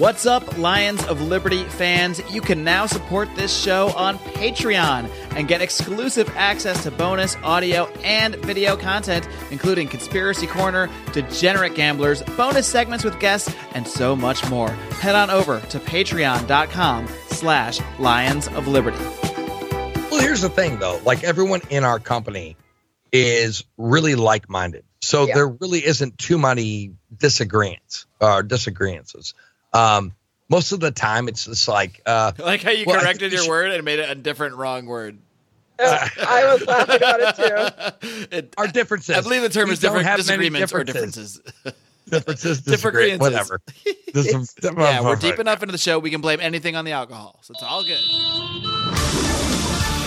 What's up, Lions of Liberty fans? You can now support this show on Patreon and get exclusive access to bonus audio and video content, including Conspiracy Corner, Degenerate Gamblers, bonus segments with guests, and so much more. Head on over to patreon.com slash Lions of Liberty. Well, here's the thing, though. Like everyone in our company is really like-minded, so Yeah. there really isn't too many disagreements or disagreements. Um, most of the time, it's just like, uh, like how you Well, corrected think your should- word and made it a different wrong word. I was laughing about it too. It- our differences. I believe the term We is don't different have many disagreements or differences. differences. Differences, Different disagree- whatever. This is- yeah, we're deep enough into the show. We can blame anything on the alcohol, so it's all good.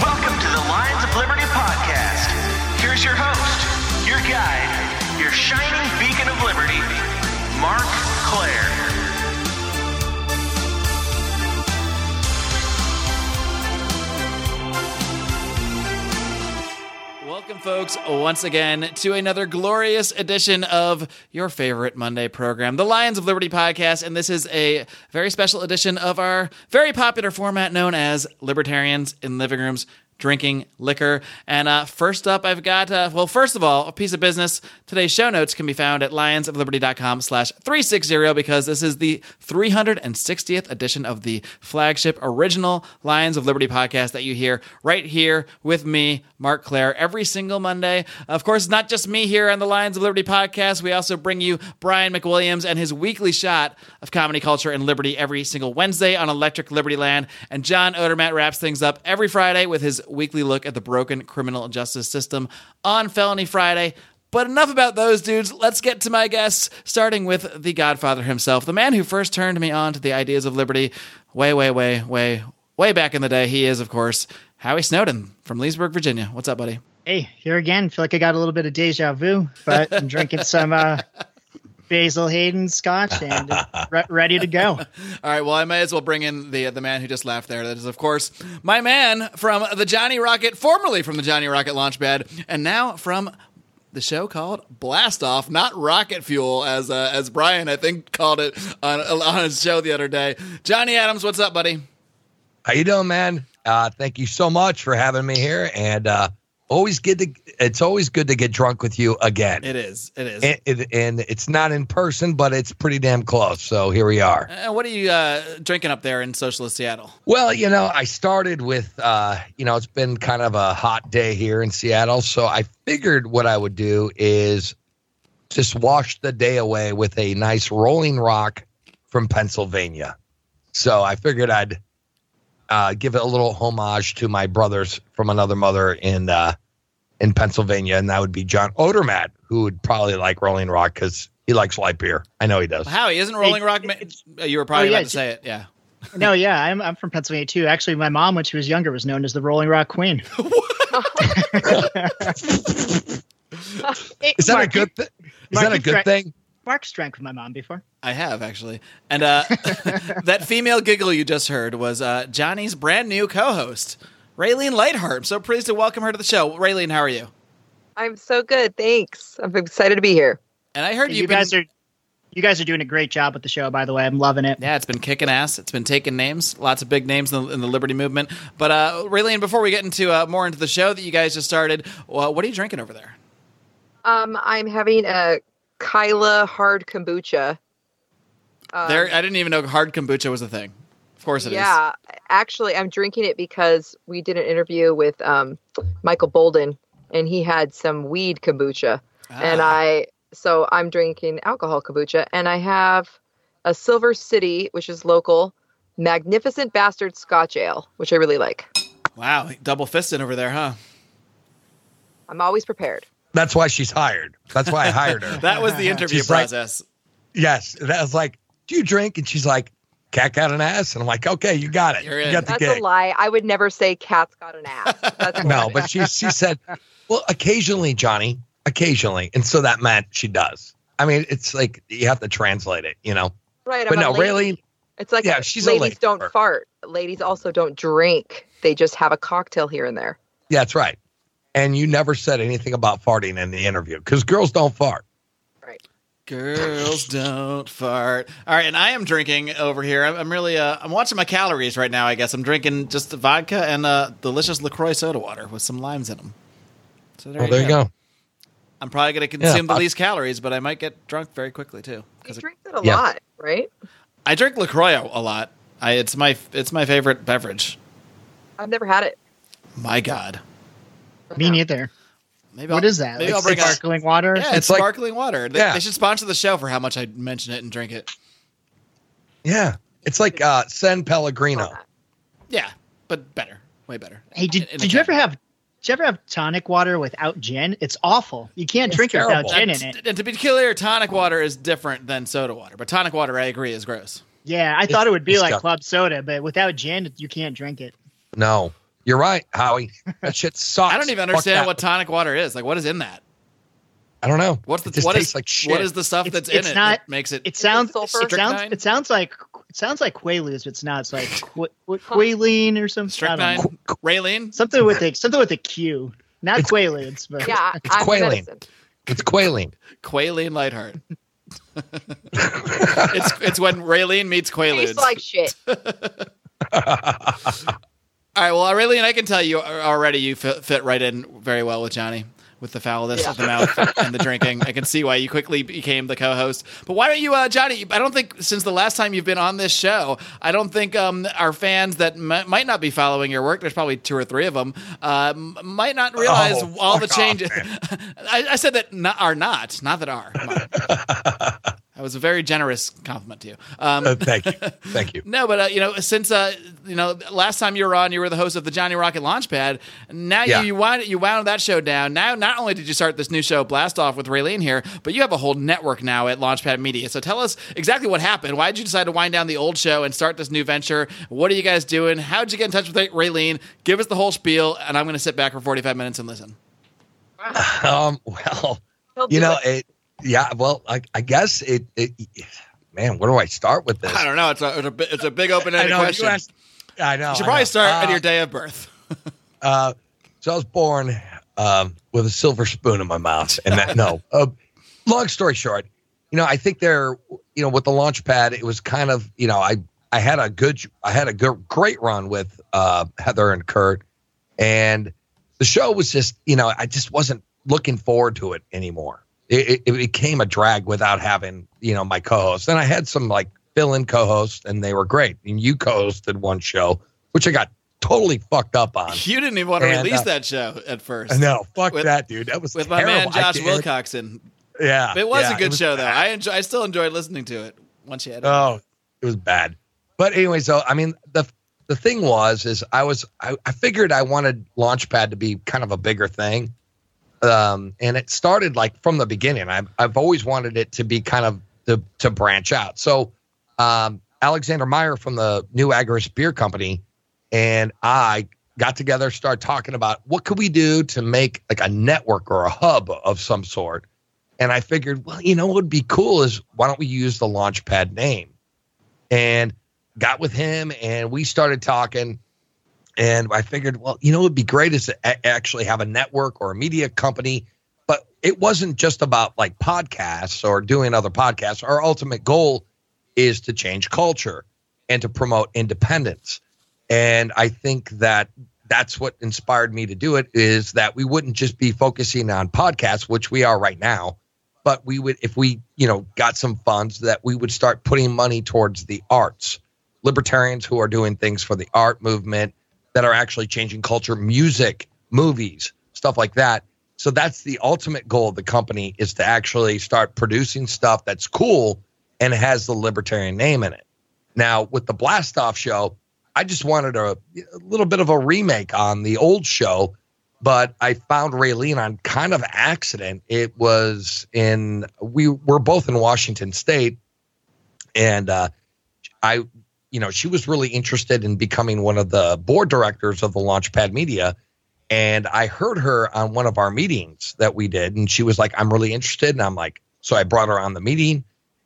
Welcome to the Lions of Liberty podcast. Here's your host, your guide, your shining beacon of liberty, Marc Clair. Welcome, folks, once again to another glorious edition of your favorite Monday program, the Lions of Liberty podcast. And this is a very special edition of our very popular format known as Libertarians in Living Rooms Drinking Liquor. And uh, first up, I've got, uh, well, first of all, a piece of business. Today's show notes can be found at lionsofliberty.com slash 360 because this is the 360th edition of the flagship original Lions of Liberty podcast that you hear right here with me, Marc Clair, every single Monday. Of course, not just me here on the Lions of Liberty podcast. We also bring you Brian McWilliams and his weekly shot of comedy culture and liberty every single Wednesday on Electric Liberty Land. And John Odermatt wraps things up every Friday with his weekly look at the broken criminal justice system on Felony Friday. But enough about those dudes. Let's get to my guests, starting with the Godfather himself, the man who first turned me on to the ideas of liberty way, way, way, way, way back in the day. He is, of course, Howie Snowden from Leesburg, Virginia. What's up, buddy? Hey, here again. Feel like I got a little bit of deja vu, but I'm drinking some uh, Basil Hayden scotch and re- ready to go. All right, well, I may as well bring in the the man who just laughed there. That is, of course, my man from the Johnny Rocket, formerly from the Johnny Rocket Launchpad, and now from the show called Blast Off, not Rocket Fuel, as uh, as Brian I think called it on on his show the other day. Johnny Adams, what's up, buddy? How you doing, man? Uh, thank you so much for having me here, and uh, always good to. It's always good to get drunk with you again. It is, it is. and, it, and it's not in person, but it's pretty damn close. So here we are. Uh, what are you uh, drinking up there in socialist Seattle? Well, you know, I started with, uh, you know, it's been kind of a hot day here in Seattle. So I figured what I would do is just wash the day away with a nice Rolling Rock from Pennsylvania. So I figured I'd uh, give it a little homage to my brothers from another mother in uh, in Pennsylvania, and that would be John Odermatt, who would probably like Rolling Rock because he likes light beer. I know he does. How he isn't Rolling Hey, Rock. Ma- uh, you were probably Oh, yeah, about to say it. Yeah. No, yeah, I'm I'm from Pennsylvania too. Actually, my mom, when she was younger, was known as the Rolling Rock Queen. Is that Mark, a good? Th- is Mark, that a good drank- thing? Mark's drank with my mom before. I have actually, and uh, that female giggle you just heard was uh, Johnny's brand new co-host, Raylene Lightheart. I'm so pleased to welcome her to the show. Raylene, how are you? I'm so good. Thanks. I'm excited to be here. And I heard You you've been, guys are you guys are doing a great job with the show, by the way. I'm loving it. yeah, it's been kicking ass. It's been taking names, lots of big names in the, in the Liberty movement. But uh, Raylene, before we get into uh, more into the show that you guys just started, well, what are you drinking over there? Um, I'm having a Kyla hard kombucha. Um, there, I didn't even know hard kombucha was a thing. Of course it is. yeah, actually, I'm drinking it because we did an interview with um, Michael Bolden, and he had some weed kombucha, and Ah. I so I'm drinking alcohol kombucha, and I have a Silver City, which is local, magnificent bastard Scotch ale, which I really like. Wow, double fisted over there, huh? I'm always prepared. That's why she's hired. That's why I hired her. That was the interview She's like- process. yes, that was like, do you drink? And she's like, cat got an ass, and I'm like, okay, you got it. You're in. got the That's a lie. I would never say cat's got an ass. That's No, but she she said, well, occasionally, Johnny, occasionally, and so that meant she does. I mean, it's like you have to translate it, you know. right. But I'm no, really, It's like Yeah, she's a ladies lady. don't fart. Ladies also don't drink. They just have a cocktail here and there. yeah, that's right. And you never said anything about farting in the interview because girls don't fart. Right. Girls don't fart. All right, and I am drinking over here. I'm, I'm really, uh, I'm watching my calories right now. I guess I'm drinking just vodka and uh, delicious Lacroix soda water with some limes in them. So there, Well, there you go. I'm probably going to consume the I- least calories, but I might get drunk very quickly too. You 'Cause drink that a Yeah. lot, right? I drink Lacroix a lot. I, it's my, it's my favorite beverage. I've never had it. My God, Me neither. maybe What I'll, is that? Maybe Like I'll bring a, sparkling water? yeah, it's, It's like- sparkling water. They, Yeah. they should sponsor the show for how much I mention it and drink it. Yeah. It's like uh, San Pellegrino. Yeah, but better, way better. Hey, did, In- in did you ever have did you ever have tonic water without gin? It's awful. You can't It's drink it without gin in it. and to be clear, tonic water is different than soda water. But tonic water, I agree, is gross. Yeah, I thought it would be like got- club soda, but without gin, you can't drink it. No, you're right, Howie. That shit sucks. I don't even understand what tonic water is. Like, what is in that? I don't know. What's the It just what tastes is like shit. what is the stuff It's- that's in it's it that makes it? It sounds sulfur? it sounds it sounds like it sounds like Quaaludes, but it's not. It's like qu- qu- Quaaline or something. I strychnine, know. raylene. Something with a something with a Q. Not It's- Quaaludes, but Yeah, It's I'm quailing. medicine. It's quailing. Quaaline Lightheart. it's it's when Raylene meets Quaaludes. Tastes like shit. All right, well, Raylene, I can tell you already you fit, fit right in very well with Johnny with the foulness of the mouth and the drinking. I can see why you quickly became the co-host. But why don't you, uh, Johnny? I don't think since the last time you've been on this show, I don't think um, our fans that m- might not be following your work. There's probably two or three of them. Uh, might not realize Oh, all the fuck off, changes. I, I said that not, are not, not that are. That was a very generous compliment to you. Um, Uh, thank you. Thank you. no, but uh, you know, since uh, you know, last time you were on, you were the host of the Johnny Rocket Launchpad. Now Yeah. you you wound you wound that show down. Now, not only did you start this new show, Blast Off with Raylene here, but you have a whole network now at Launchpad Media. So tell us exactly what happened. Why did you decide to wind down the old show and start this new venture? What are you guys doing? How did you get in touch with Raylene? Give us the whole spiel, and I'm going to sit back for 45 minutes and listen. Um, well, you know, it. it. Yeah. Well, I, I guess it, it. Man, where do I start with this? I don't know. It's a it's a, it's a big open-ended know, you question. asked- I know. you should I probably know. start at Uh, your day of birth. Uh, so I was born um, with a silver spoon in my mouth, and that no. Uh, long story short, you know, I think there, you know, with the launch pad, it was kind of, you know, I I had a good, I had a good, great run with uh, Heather and Kurt, and the show was just, you know, I just wasn't looking forward to it anymore. It, it, it became a drag without having, you know, my co-host. And I had some like fill-in co-hosts, and they were great. And you co-hosted one show, which I got totally fucked up on. You didn't even want to And, release uh, that show at first. No, fuck With- that, dude. That was with my man Josh Wilcoxon. Yeah, It was yeah, a good was show though. I enjoy, I still enjoyed listening to it once you had it. Oh, it was bad. But anyway, so I mean the the thing was is I was I, I figured I wanted Launchpad to be kind of a bigger thing. Um, and it started like from the beginning. I've I've always wanted it to be kind of to to branch out. So um Alexander Meyer from the New Agris Beer Company and I got together, started talking about what could we do to make like a network or a hub of some sort. And I figured, well, you know what would be cool is why don't we use the Launchpad name? And got with him and we started talking. And I figured, well, you know, it'd be great is to actually have a network or a media company. But it wasn't just about like podcasts or doing other podcasts. Our ultimate goal is to change culture and to promote independence. And I think that that's what inspired me to do it is that we wouldn't just be focusing on podcasts, which we are right now, but we would, if we, you know, got some funds, that we would start putting money towards the arts, libertarians who are doing things for the art movement that are actually changing culture, music, movies, stuff like that. So that's the ultimate goal of the company is to actually start producing stuff that's cool and has the libertarian name in it. Now, with the Blast Off show, I just wanted a, a little bit of a remake on the old show, but I found Raylene on kind of accident. It was in we were both in Washington State, and uh, I, you know, she was really interested in becoming one of the board directors of the Launchpad Media. And I heard her on one of our meetings that we did, and she was like, I'm really interested. And I'm like, so I brought her on the meeting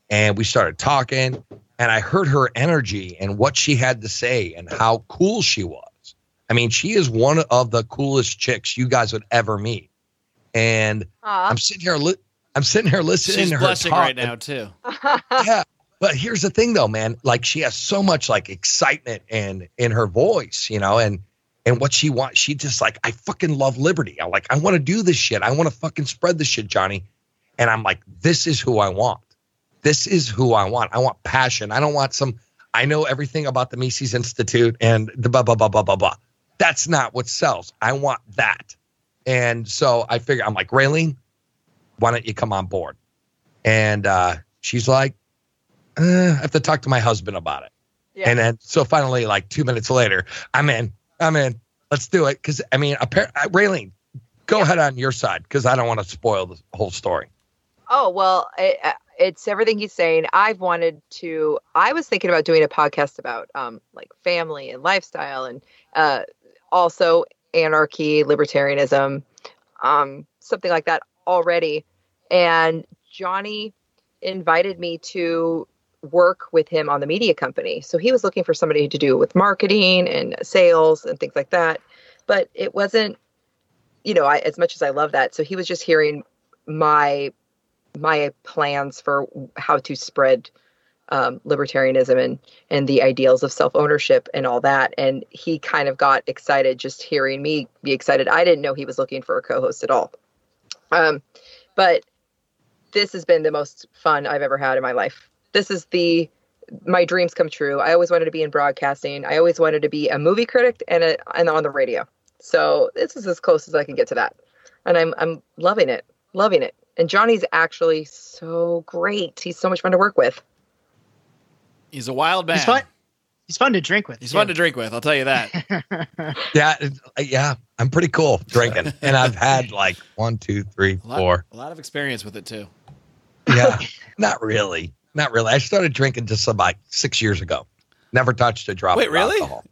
and we started talking and I heard her energy and what she had to say and how cool she was. I mean, she is one of the coolest chicks you guys would ever meet. And Aw. I'm sitting here, li- I'm sitting here listening She's to her blushing talk. right now too. yeah. But here's the thing though, man. Like she has so much like excitement and in her voice, you know, and and what she wants, she just like, I fucking love liberty. I'm like, I want to do this shit. I want to fucking spread this shit, Johnny. And I'm like, this is who I want. This is who I want. I want passion. I don't want some, I know everything about the Mises Institute and the blah, blah, blah, blah, blah, blah. That's not what sells. I want that. And so I figure, I'm like, Raylene, why don't you come on board? And uh, she's like, uh, I have to talk to my husband about it. Yeah. And then so finally, like two minutes later, I'm in. I'm in. Let's do it. Because I mean, appar- uh, Raylene, go ahead on your side because I don't want to spoil the whole story. Oh well, uh, it's everything he's saying. I've wanted to. I was thinking about doing a podcast about um like family and lifestyle, and uh also anarchy, libertarianism, um something like that already. And Johnny invited me to work with him on the media company. So he was looking for somebody to do with marketing and sales and things like that. But it wasn't, you know, I, as much as I love that. So he was just hearing my my plans for how to spread um, libertarianism and and the ideals of self ownership and all that. And he kind of got excited just hearing me be excited. I didn't know he was looking for a co-host at all. Um, but this has been the most fun I've ever had in my life. This is the my dreams come true. I always wanted to be in broadcasting. I always wanted to be a movie critic and a, and on the radio. So this is as close as I can get to that, and I'm I'm loving it, loving it. And Johnny's actually so great. He's so much fun to work with. He's a wild man. He's fun. He's fun to drink with. He's too. fun to drink with. I'll tell you that. Yeah, uh, yeah, I'm pretty cool drinking, and I've had like one, two, three, A lot, four. a lot of experience with it too. Yeah, not really, not really. I started drinking just about six years ago. Never touched a drop. Wait, of really? alcohol.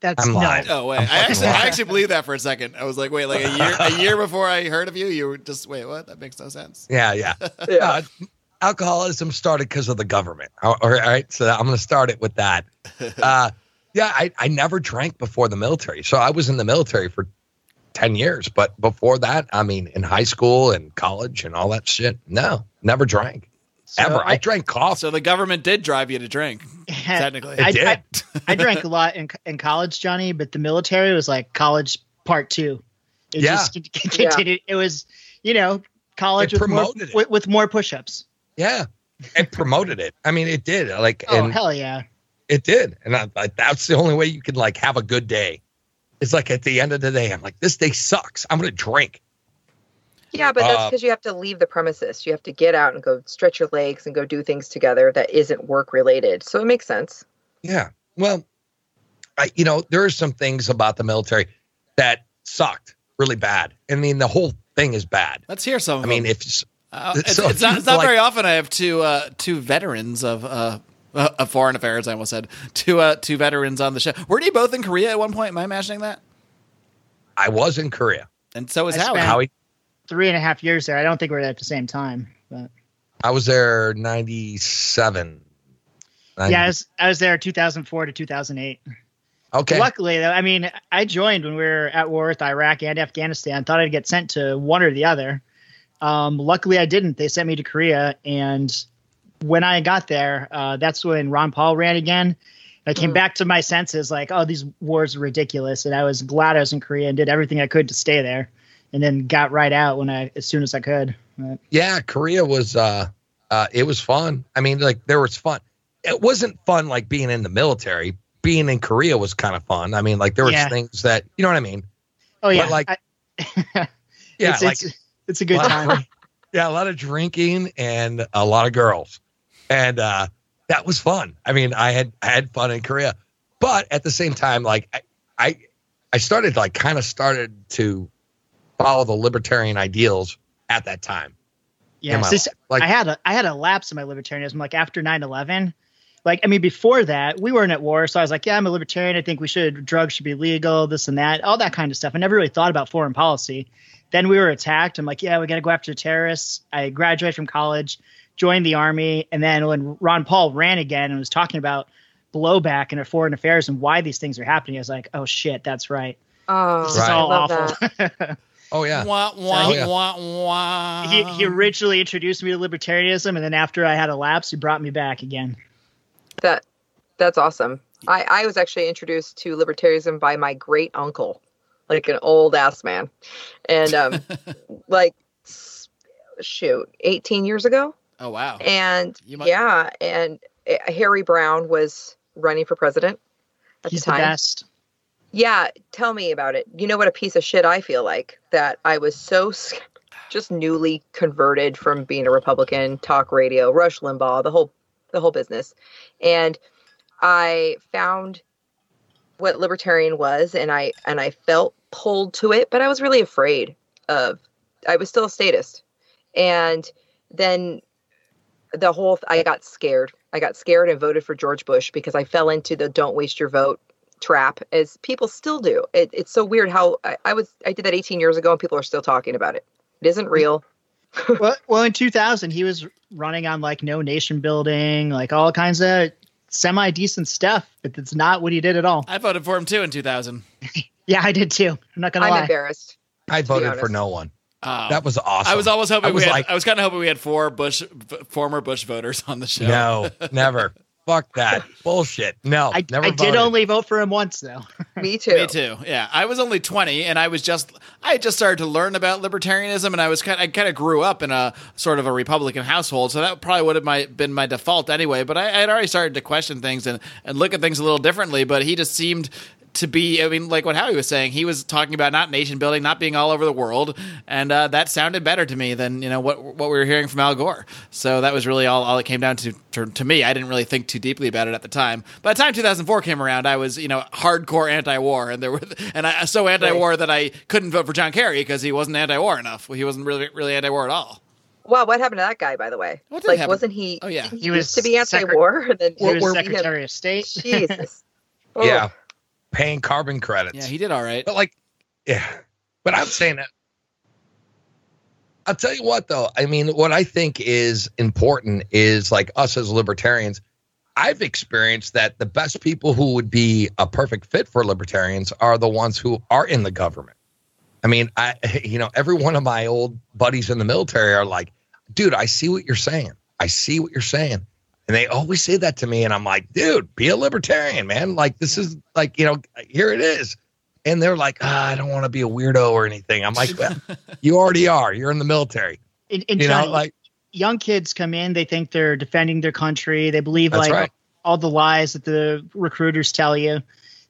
That's I'm no. lying. Oh wait, I'm I actually, I actually believe that for a second. I was like, wait, like a year, a year before I heard of you, you were just wait, what? That makes no sense. Yeah, yeah. Yeah. Uh, alcoholism started because of the government. All all right, so I'm going to start it with that. Uh, yeah, I, I never drank before the military, so I was in the military for ten years. But before that, I mean, in high school and college and all that shit, no, never drank So ever. I, I- drank coffee. So the government did drive you to drink, technically. It I, did. I, I drank a lot in, in college, Johnny, but the military was like college part two. It Yeah. just c- c- continued. It was, you know, college with more, promoted it. with, with more push-ups. yeah, it promoted it. I mean, it did. Like, Oh and hell yeah! it did, and I, I, that's the only way you can like have a good day. It's like at the end of the day, I'm like, this day sucks. I'm going to drink. Yeah, but that's Uh, because you have to leave the premises. You have to get out and go stretch your legs and go do things together that isn't work related. So it makes sense. Yeah. Well, I, you know, there are some things about the military that sucked really bad. I mean, the whole thing is bad. Let's hear some. Of I mean, them. if Uh, it's, so it's not, it's not like- very often I have two uh, two veterans of uh, uh, of foreign affairs. I almost said two uh, two veterans on the show. Weren't you both in Korea at one point? Am I imagining that? I was in Korea, And so is I Howie. spent- Howie, Three and a half years there. I don't think we are there at the same time, but I was there 97. yeah, I was, I was there 2004 to 2008. Okay. Luckily, though, I mean, I joined when we were at war with Iraq and Afghanistan. Thought I'd get sent to one or the other. Um, luckily, I didn't. They sent me to Korea, and when I got there, uh, that's when Ron Paul ran again. I came Mm. back to my senses, like, oh, these wars are ridiculous, and I was glad I was in Korea and did everything I could to stay there, and then got right out when I as soon as I could. But, Yeah, Korea was uh uh it was fun. I mean, like there was fun. It wasn't fun like being in the military. Being in Korea was kind of fun. I mean, like there was Yeah. things that you know what I mean? oh yeah, like, I- Yeah, it's, like it's, it's a good of time. drink- yeah, a lot of drinking and a lot of girls. And uh that was fun. I mean, I had I had fun in Korea. But at the same time, like I I, I started like kind of started to follow the libertarian ideals at that time. Yeah, my. Like I had a I had a lapse in my libertarianism like after 9/11. Like I mean before that, we weren't at war, so I was like, yeah, I'm a libertarian. I think we should drugs should be legal, this and that, all that kind of stuff. I never really thought about foreign policy. Then we were attacked. I'm like, yeah, we got to go after the terrorists. I graduated from college, joined the army, and then when Ron Paul ran again and was talking about blowback in our foreign affairs and why these things are happening, I was like, oh shit, that's right. Oh, This Right. is I all love awful. that. Oh yeah. Wah, wah, Oh, yeah. wah, wah. he, he originally introduced me to libertarianism, and then after I had a lapse, he brought me back again. That that's awesome. I, I was actually introduced to libertarianism by my great uncle, like an old ass man, and um, like shoot, eighteen years ago, oh wow. and You might- yeah, and uh, Harry Browne was running for president at He's the the time. best. Yeah, tell me about it. You know what a piece of shit I feel like that I was so just newly converted from being a Republican, talk radio, Rush Limbaugh, the whole the whole business. And I found what libertarian was and I and I felt pulled to it, but I was really afraid of I was still a statist. And then the whole I got scared. I got scared and voted for George Bush because I fell into the don't waste your vote trap as people still do. It, it's so weird how I, I was I did that 18 years ago and people are still talking about it. It isn't mm-hmm. real. well, well, in 2000, he was running on like no nation building, like all kinds of semi decent stuff, but that's not what he did at all. I voted for him too in 2000. Yeah, I did too. I'm not gonna I'm lie. embarrassed. I voted for no one. Oh. That was awesome. I was always hoping I was we had, like- I was kind of hoping we had four Bush v- former Bush voters on the show. No, never. Fuck that bullshit. No, I, never. I did only vote for him once though. Me too. Me too. Yeah, I was only twenty, and I was just I had just started to learn about libertarianism, and I was kind I kind of grew up in a sort of a Republican household, so that probably would have my, been my default anyway. But I, I had already started to question things and and look at things a little differently. But he just seemed to be. I mean, like what Howie was saying, he was talking about not nation building, not being all over the world, and uh, that sounded better to me than you know what what we were hearing from Al Gore. So that was really all, all it came down to, to to me. I didn't really think too deeply about it at the time. By the time 2004 came around, I was you know hardcore anti-war, and there were and I so anti-war that I couldn't vote for John Kerry because he wasn't anti-war enough. He wasn't really really anti-war at all. Wow, what happened to that guy, by the way? What did like, happen? wasn't he? Oh, yeah. He he, was used to be anti-war. and then He was we see him- Secretary of State. Jesus. Oh, Yeah, paying carbon credits. Yeah, he did all right. But like, yeah. But I'm saying that. I'll tell you what, though. I mean, what I think is important is like us as libertarians. I've experienced that the best people who would be a perfect fit for libertarians are the ones who are in the government. I mean, I, you know, every one of my old buddies in the military are like, dude, I see what you're saying. I see what you're saying. And they always say that to me. And I'm like, dude, be a libertarian, man. Like, this is like, you know, here it is and they're like, ah, I don't want to be a weirdo or anything. I'm like, well, you already are. You're in the military. And, and You know, Johnny, like young kids come in, they think they're defending their country. They believe like right. all the lies that the recruiters tell you.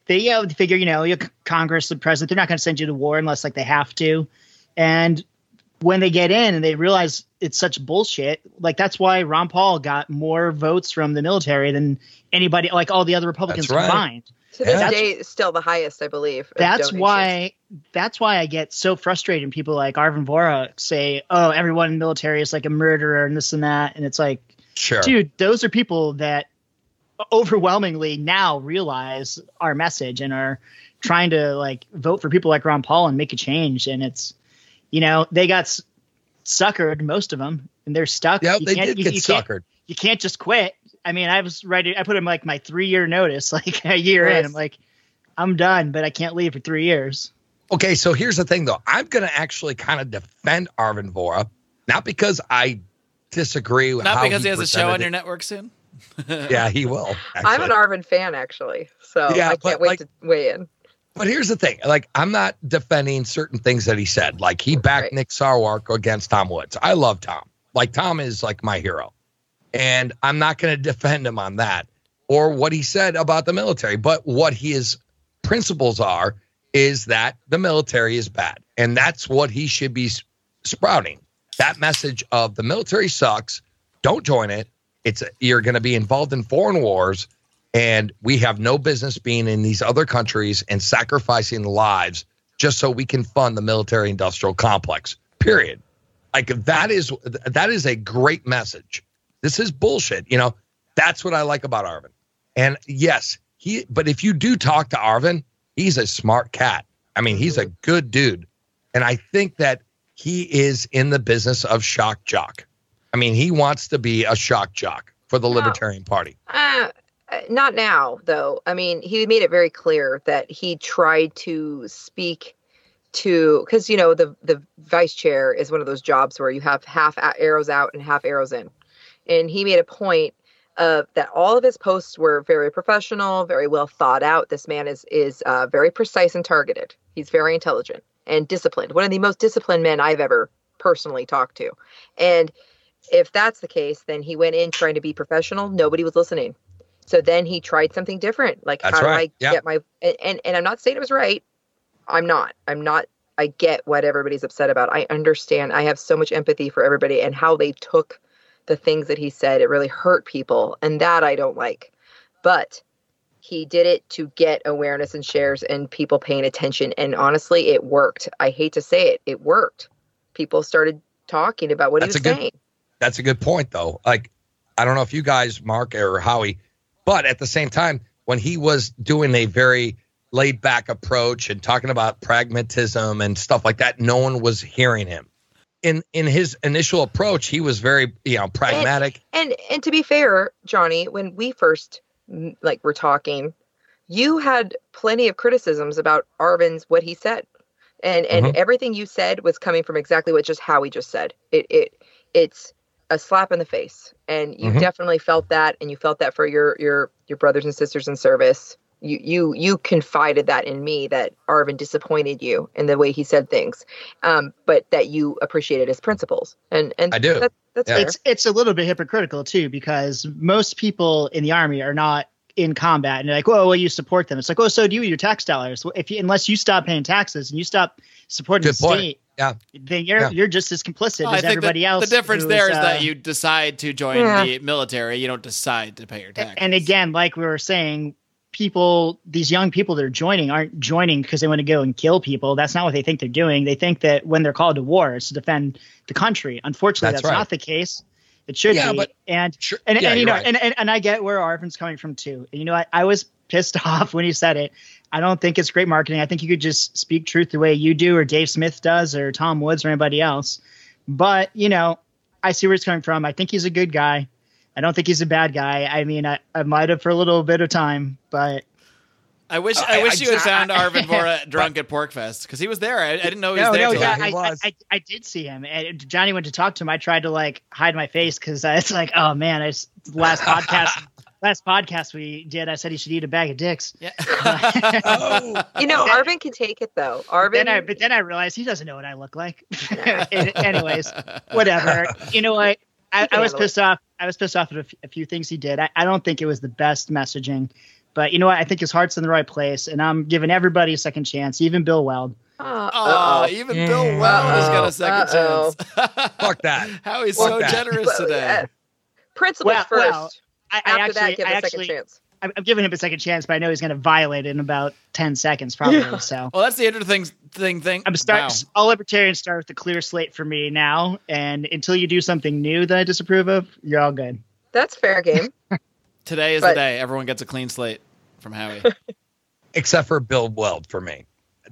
They you know, they figure, you know, you Congress, the president, they're not going to send you to war unless like they have to. And when they get in and they realize it's such bullshit, like that's why Ron Paul got more votes from the military than anybody, like all the other Republicans That's right. To this Yeah. day, still the highest, I believe. That's why. That's why I get so frustrated. when People like Arvin Vora say, "Oh, everyone in the military is like a murderer and this and that," and it's like, sure. dude, those are people that overwhelmingly now realize our message and are trying to like vote for people like Ron Paul and make a change. And it's, you know, they got s- suckered, most of them, and they're stuck. Yeah, You they can't- did you- get you can't- suckered. You can't just quit. I mean, I was ready. I put in like my three year notice, like a year in. I'm like, I'm done, but I can't leave for three years. Okay, so here's the thing, though. I'm going to actually kind of defend Arvin Vora, not because I disagree with Not how because he, has a show on your it. network soon. Yeah, he will. I'm an. Arvin fan, actually. So Yeah, I can't wait like- to weigh in. But here's the thing: like, I'm not defending certain things that he said. Like, he backed Right. Nick Sarwark against Tom Woods. I love Tom. Like, Tom is like my hero, and I'm not going to defend him on that or what he said about the military. But what his principles are is that the military is bad, and that's what he should be sprouting. That message of the military sucks. Don't join it. It's you're going to be involved in foreign wars and we have no business being in these other countries and sacrificing lives just so we can fund the military industrial complex period. Like that is that is a great message. This is bullshit you know? That's what i like about arvin. And yes he but if you do talk to arvin he's a smart cat. I mean he's a good dude. And i think that he is in the business of shock jock. I mean he wants to be a shock jock for the libertarian party. Uh, not now, though. I mean, he made it very clear that he tried to speak to because you know the the vice chair is one of those jobs where you have half arrows out and half arrows in. And he made a point of that all of his posts were very professional very well thought out. This man is is uh, very precise and targeted. He's very intelligent and disciplined. One of the most disciplined men i've ever personally talked to. And if that's the case then he went in trying to be professional. Nobody was listening so then he tried something different like That's how right. do i Yeah. get my and, and i'm not saying it was right I'm not. I'm not. I get what everybody's upset about. I understand. I have so much empathy for everybody and how they took the things that he said. It really hurt people, and that I don't like. But he did it to get awareness and shares and people paying attention. And honestly, it worked. I hate to say it, it worked. People started talking about what That's he a was good- saying. That's a good point, though. Like, I don't know if you guys, Mark or Howie, but at the same time, when he was doing a very laid back approach and talking about pragmatism and stuff like that, no one was hearing him. In in his initial approach, he was very, you know, pragmatic. And and to be fair, Johnny, when we first mm, like were talking, you had plenty of criticisms about Arvin's what he said. And and Mhm. everything you said was coming from exactly what just Howie just said. It it it's a slap in the face. And you Mhm. definitely felt that and you felt that for your your your brothers and sisters in service. You you you confided that in me that Arvin disappointed you in the way he said things. Um, but that you appreciated his principles. And and I do. That, that's Yeah. fair. it's it's a little bit hypocritical too because most people in the army are not in combat and they're like, "Well, well, you support them." It's like, "Oh, so do you your tax dollars? If you, unless you stop paying taxes and you stop supporting Good the point. state, Yeah. then you're Yeah. you're just as complicit Well, I as think everybody the, else." the difference who there is uh, that you decide to join Yeah. the military. You don't decide to pay your taxes. and again, like we were saying, people, these young people that are joining aren't joining because they want to go and kill people. That's not what they think they're doing. They think that when they're called to war, it's to defend the country. Unfortunately, That's that's, right. not the case. It should Yeah, be. but- and Sure. and, yeah, and you know, right. and, and and I get where Arvin's coming from too. And you know, I, I was pissed off when he said it. I don't think it's great marketing. I think you could just speak truth the way you do, or Dave Smith does, or Tom Woods, or anybody else. But you know, I see where it's coming from. I think he's a good guy. I don't think he's a bad guy. I mean, I, I might have for a little bit of time, but I wish I- I, wish I you had just- found Arvin Vora drunk at PorcFest because he was there. I, I didn't know he was no, there. no, till- yeah, he I, I, was. I, I did see him. And Johnny went to talk to him. I tried to like hide my face because it's like, oh man, I s- last podcast, last podcast we did, I said he should eat a bag of dicks. Yeah. Oh. You know, Arvin can take it though. Arvin, Then I, but then I realized he doesn't know what I look like. Anyways, whatever. You know what? I, I was handle it. pissed off. I was pissed off at a, f- a few things he did. I, I don't think it was the best messaging, but you know what? I think his heart's in the right place, and I'm giving everybody a second chance, even Bill Weld. Uh, Oh, uh-oh. even Mm. Bill Weld has got a second Uh-oh. chance. Fuck that. How he's Fuck so that. generous Well, today. yeah. Principles Well- first. well, I, I After actually, that, give I a actually, second chance. I'm, I'm giving him a second chance, but I know he's going to violate it in about ten seconds, probably. So Well, that's the interesting thing. Thing. I'm start. Wow. All libertarians start with a clear slate for me now, and until you do something new that I disapprove of, you're all good. That's fair game. Today is But- the day. Everyone gets a clean slate from Howie. Except for Bill Weld for me.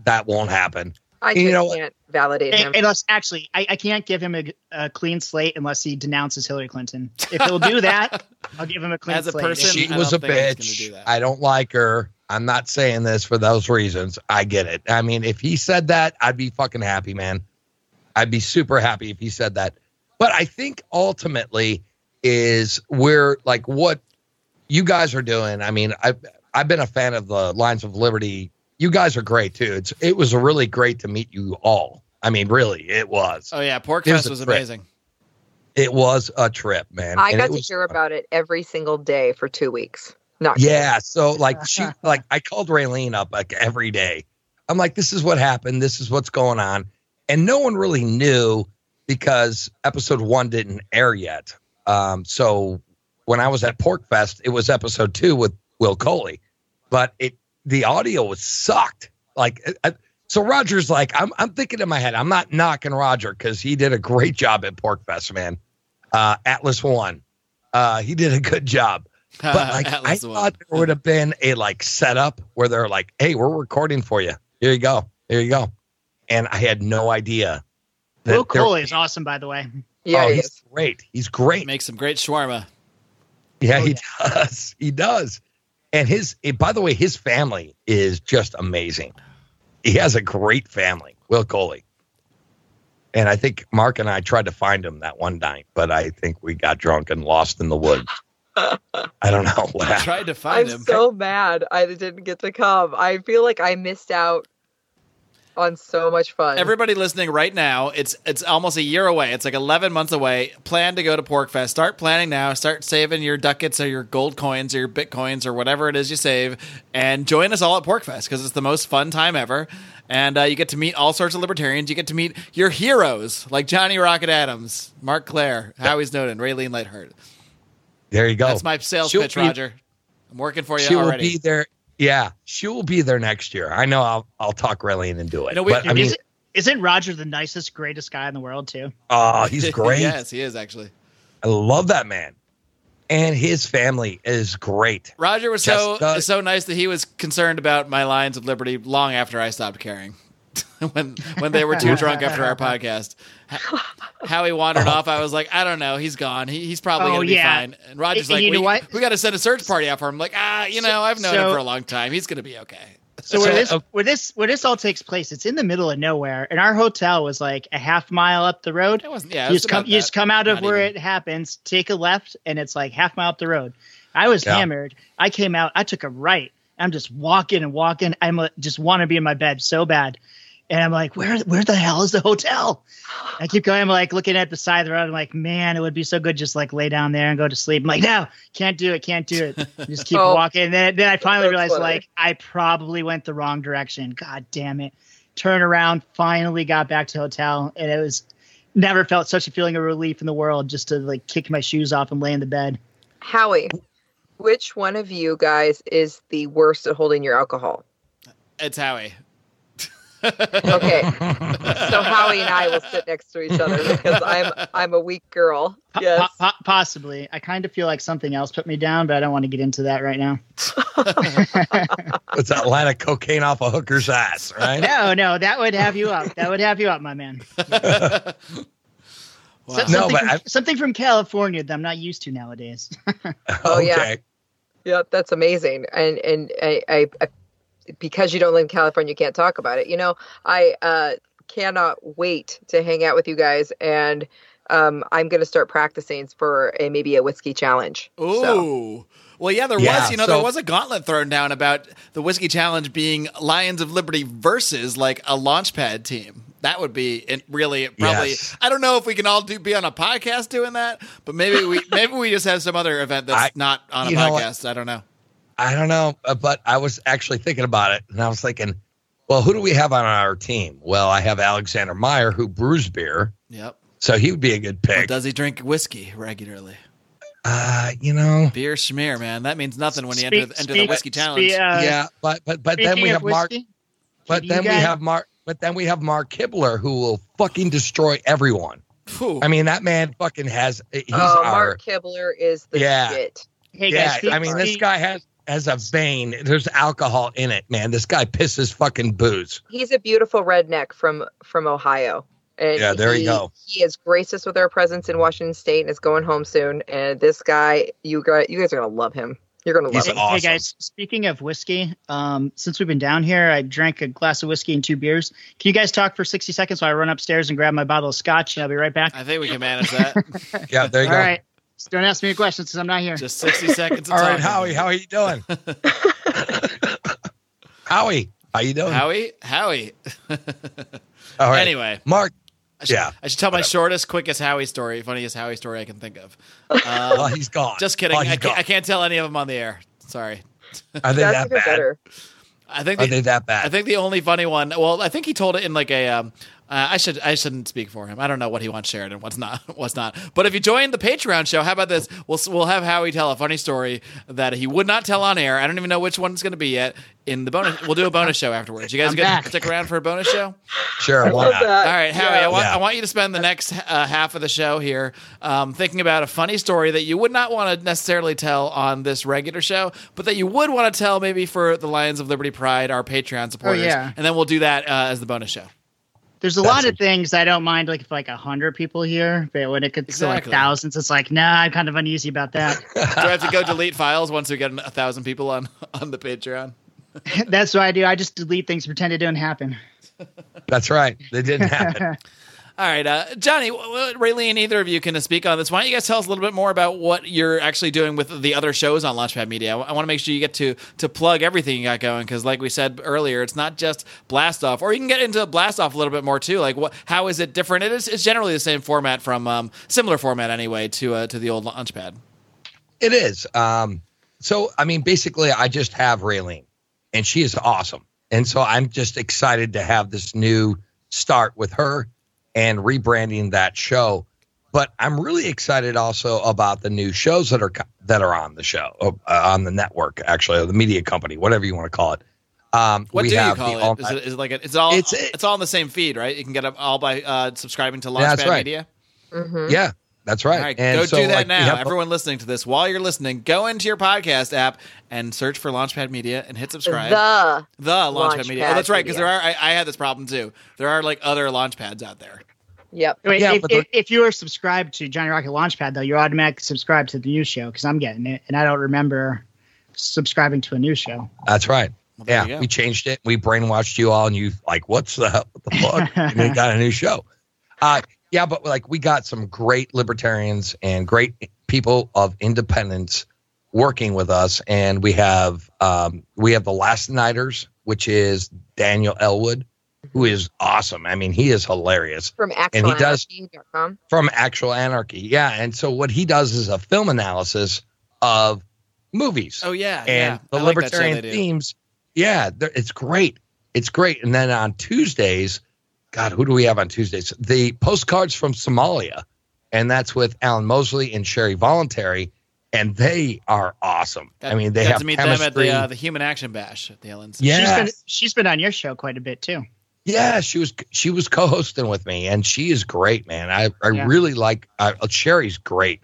That won't happen. I You just know- can't validate him. Unless actually, I, I can't give him a, a clean slate unless he denounces Hillary Clinton. If he'll do that, I'll give him a clean As a slate. person- She I was a don't think he's gonna bitch. do. I don't like her. I'm not saying this for those reasons. I get it. I mean, if he said that, I'd be fucking happy, man. I'd be super happy if he said that. But I think ultimately is where like what you guys are doing. I mean, I've I've been a fan of the Lions of Liberty. You guys are great too. It's it was really great to meet you all. I mean, really, it was. Oh yeah, It was PorcFest was amazing. It was a trip, man. I And got to was hear about it every single day for two weeks. Not Yeah. So like she like I called Raylene up like every day. I'm like, this is what happened. This is what's going on. And no one really knew because episode one didn't air yet. Um, so when I was at PorcFest, it was episode two with Will Coley, but it the audio was sucked. Like I, so Roger's like, I'm I'm thinking in my head, I'm not knocking Roger because he did a great job at PorcFest, man. Uh Atlas One. Uh he did a good job but like I Atlas won. thought there would have been a like setup where they're like, "Hey, we're recording for you. Here you go. Here you go," and I had no idea. that Will Coley is awesome, by the way. Yeah, oh, he he's is. great. He's great. Makes some great shawarma. Yeah, Oh, he does. He does. And his, by the way, his family is just amazing. He has a great family. Will Coley. And I think Mark and I tried to find him that one night, but I think we got drunk and lost in the woods. I don't know what I tried to find I'm him. so mad I didn't get to come. I feel like I missed out on so much fun. Everybody listening right now, it's it's almost a year away. It's like 11 months away. Plan to go to PorcFest. Start planning now. Start saving your ducats or your gold coins or your bitcoins or whatever it is you save, and join us all at PorcFest because it's the most fun time ever. And uh, you get to meet all sorts of libertarians. You get to meet your heroes like Johnny Rocket Adams, Marc Clair, Howie Snowden, Raylene Lightheart. There you go. That's my sales She'll pitch, be- Roger. I'm working for you she will be there. Yeah, she will be there next year. I know. I'll I'll talk Raylene and do it. You know, we- but I mean, Is- Isn't Roger the nicest, greatest guy in the world too? oh, he's great. yes, he is actually. I love that man, and his family is great. Roger was so Jessica- so nice that he was concerned about my Lions of Liberty long after I stopped caring. when when they were too drunk after our podcast. Ha- Howie wandered off. I was like, I don't know. He's gone. He, he's probably Oh, going to be yeah. fine. And Roger's And like, you know we, we got to send a search party out for him. I'm like, ah, you know, I've known him for a long time. He's going to be okay. So where this where this where this all takes place, it's in the middle of nowhere, and our hotel was like a half mile up the road. It wasn't. Yeah, it you was just come you just come out of Not where even. it happens, take a left, and it's like half mile up the road. I was Yeah. hammered. I came out. I took a right. I'm just walking and walking. I'm uh, just want to be in my bed so bad, and I'm like, where where the hell is the hotel? I keep going. I'm like looking at the side of the road. I'm like, man, it would be so good just like lay down there and go to sleep. I'm like, no, can't do it, can't do it. Just keep Oh. walking. And then then I finally realized funny. like I probably went the wrong direction. God damn it. Turn around. Finally got back to the hotel, and it was never felt such a feeling of relief in the world just to like kick my shoes off and lay in the bed. Howie, which one of you guys is the worst at holding your alcohol? It's Howie. Okay. So Howie and I will sit next to each other because I'm I'm a weak girl. Yes. po- po- possibly. I kind of feel like something else put me down, but I don't want to get into that right now. It's that line of cocaine off a hooker's ass, right? No, no, that would have you up. That would have you up, my man. Wow. So- No, something, but from, I- something from California that I'm not used to nowadays. Oh, yeah. okay. Yeah, that's amazing. And and I, I, I because you don't live in California, you can't talk about it. You know, I uh, cannot wait to hang out with you guys, and um, I'm going to start practicing for a maybe a whiskey challenge. Ooh. So, Well, yeah, there Yeah, was, you know, so- there was a gauntlet thrown down about the Whiskey Challenge being Lions of Liberty versus like a Launchpad team. That would be it really probably. Yes. I don't know if we can all do be on a podcast doing that, but maybe we maybe we just have some other event that's I- not on a you know podcast. I don't know. I don't know, uh, but I was actually thinking about it, and I was thinking, well, who do we have on our team? Well, I have Alexander Meyer, who brews beer, Yep. so he would be a good But pick. does he drink whiskey regularly? Uh, you know, Beer schmear, man. That means nothing when you Speak- enter, enter the speak- whiskey speak- challenge. uh, yeah, but but but then we have Mark. whiskey, But you then we have Mark. But then we have Mark Kibler, who will fucking destroy everyone. Phew. I mean, that man fucking has. He's oh, our. Mark Kibler is the Yeah. shit. Hey yeah, guys, I mean, this guy has has a vein. There's alcohol in it, man. This guy pisses fucking booze. He's a beautiful redneck from from Ohio. And Yeah, there you go. He is gracious with our presence in Washington State and is going home soon. And this guy, you guys, you guys are gonna love him. You're gonna love He's him. Hey, awesome. hey guys, speaking of whiskey, um, since we've been down here, I drank a glass of whiskey and two beers. Can you guys talk for 60 seconds while I run upstairs and grab my bottle of scotch and I'll be right back? I think we can manage that. Yeah, there you All go. right. Just don't ask me any questions because I'm not here. Just 60 seconds of All right. Howie, how are you doing? Howie, how you doing? Howie? Howie. All right. Anyway. Mark. I should, Yeah. I should tell my shortest, quickest Howie story, funniest Howie story I can think of. Well, Um, he's gone. just kidding. Oh, I, can't, gone. I can't tell any of them on the air. Sorry. Are they That's that bad? better. I think Are they that bad? I think the only funny one. Well, I think he told it in like a. Um, uh, I should I shouldn't speak for him. I don't know what he wants shared and what's not what's not. But if you join the Patreon show, how about this? We'll we'll have Howie tell a funny story that he would not tell on air. I don't even know which one it's going to be yet. In the bonus, we'll do a bonus show afterwards. You guys I'm get stick around for a bonus show. sure. Why not? All right, Howie, Yeah. I want Yeah. I want you to spend the next uh, half of the show here um, thinking about a funny story that you would not want to necessarily tell on this regular show, but that you would want to tell maybe for the Lions of Liberty Pride, our Patreon supporters, oh, yeah. and then we'll do that uh, as the bonus show. There's a lot of things I don't mind, like if like a hundred people here, but when it gets Exactly. to like thousands, it's like, nah, I'm kind of uneasy about that. Do I have to go delete files once we get a thousand people on on the Patreon? That's what I do. I just delete things, pretend it didn't happen. That's right. They didn't happen. All right, uh, Johnny, Raylene, either of you can speak on this. Why don't you guys tell us a little bit more about what you're actually doing with the other shows on Launchpad Media? I, want to make sure you get to to plug everything you got going because, like we said earlier, it's not just Blast Off, or you can get into Blast Off a little bit more too. Like, what? How is it different? It is it's generally the same format from um, similar format anyway to uh, to the old Launchpad. It is. Um, so, I mean, basically, I just have Raylene, and she is awesome. And so I'm just excited to have this new start with her and rebranding that show. But I'm really excited also about the new shows that are that are on the show uh, on the network, actually, or the media company, whatever you want to call it. Um, What we do you call the it? all- Is it, is it like a, it's all It's it's, all in the same feed, right? You can get it all by uh, subscribing to Launchpad Yeah, that's right. Media. Mhm. yeah, that's right. All right, And go so, do that like, now. have- Everyone listening to this, while you're listening, go into your podcast app and search for Launchpad Media and hit subscribe. The The Launchpad, Media. Oh, that's right, because there are. I, I had this problem too. There are like other Launchpads out there. Yep. Wait, Yeah, if, if, if you are subscribed to Johnny Rocket Launchpad, though, you're automatically subscribed to the new show because I'm getting it, and I don't remember subscribing to a new show. That's right. Well, yeah, we changed it. We brainwashed you all, and you like, what's the? What the fuck? and we got a new show. Uh, yeah, but like we got some great libertarians and great people of independence working with us, and we have um, we have the Last Nighters, which is Daniel Elwood, who is awesome. I mean, he is hilarious From And he does- actualanarchy.com. from Actual Anarchy. Yeah, and so what he does is a film analysis of movies Oh yeah, and yeah. the I like that show libertarian they do. themes. Yeah, it's great. It's great. And then on Tuesdays, God, who do we have on Tuesdays? The postcards from Somalia, and that's with Alan Mosley and Sherry Voluntary, and they are awesome. Got- I mean, they got have to meet chemistry. them at the uh, the Human Action Bash at the LNC. Yeah. She's been she's been on your show quite a bit too. Yeah, she was she was co-hosting with me, and she is great, man. I I Yeah. really like. Uh, Sherry's great,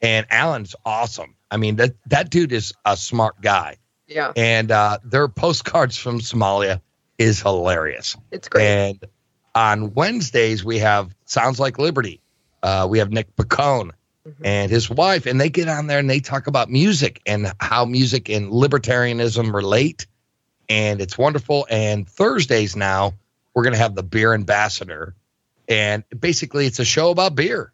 and Alan's awesome. I mean that that dude is a smart guy, Yeah, and uh, their postcards from Somalia is hilarious. it's great. And on Wednesdays we have Sounds Like Liberty. Uh, we have Nick Pacone Mhm. and his wife, and they get on there and they talk about music and how music and libertarianism relate. And it's wonderful. And Thursdays now we're gonna have the beer ambassador, and basically it's a show about beer.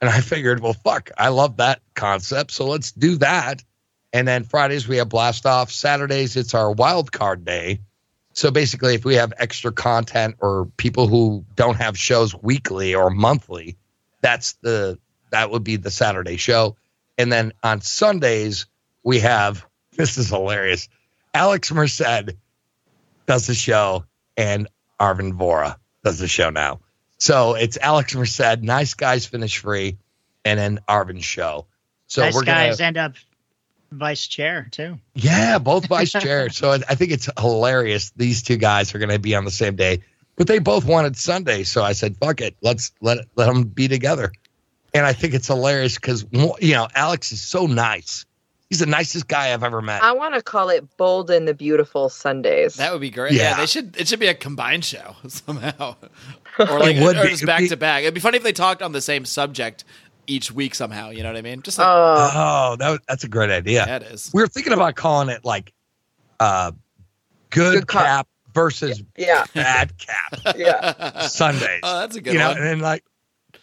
And I figured, well, fuck, I love that concept, so let's do that. And then Fridays we have blast off. Saturdays it's our wild card day. So basically, if we have extra content or people who don't have shows weekly or monthly, that's the that would be the Saturday show. And then on Sundays we have this is hilarious. Alex Merced does the show, and Arvin Vora does the show now. So it's Alex Merced, nice guys finish free, and then Arvin's show. So nice we're guys gonna end up vice chair too. yeah, both vice chairs. so I I think it's hilarious. These two guys are going to be on the same day, but they both wanted Sunday. So I said, "Fuck it, let's let let them be together." And I think it's hilarious because you know Alex is so nice. He's the nicest guy I've ever met. I want to call it Bold and the Beautiful Sundays. That would be great. Yeah. Yeah. they should. It should be a combined show somehow, or like It would or be. just It'd back be- to back. It'd be funny if they talked on the same subject each week somehow. You know what I mean? Just like, oh, oh, that, that's a great idea. that is. We were thinking about calling it like uh, good, Good cop. cap versus yeah, bad cap yeah. Sundays. Oh, that's a good you know, one. and then like.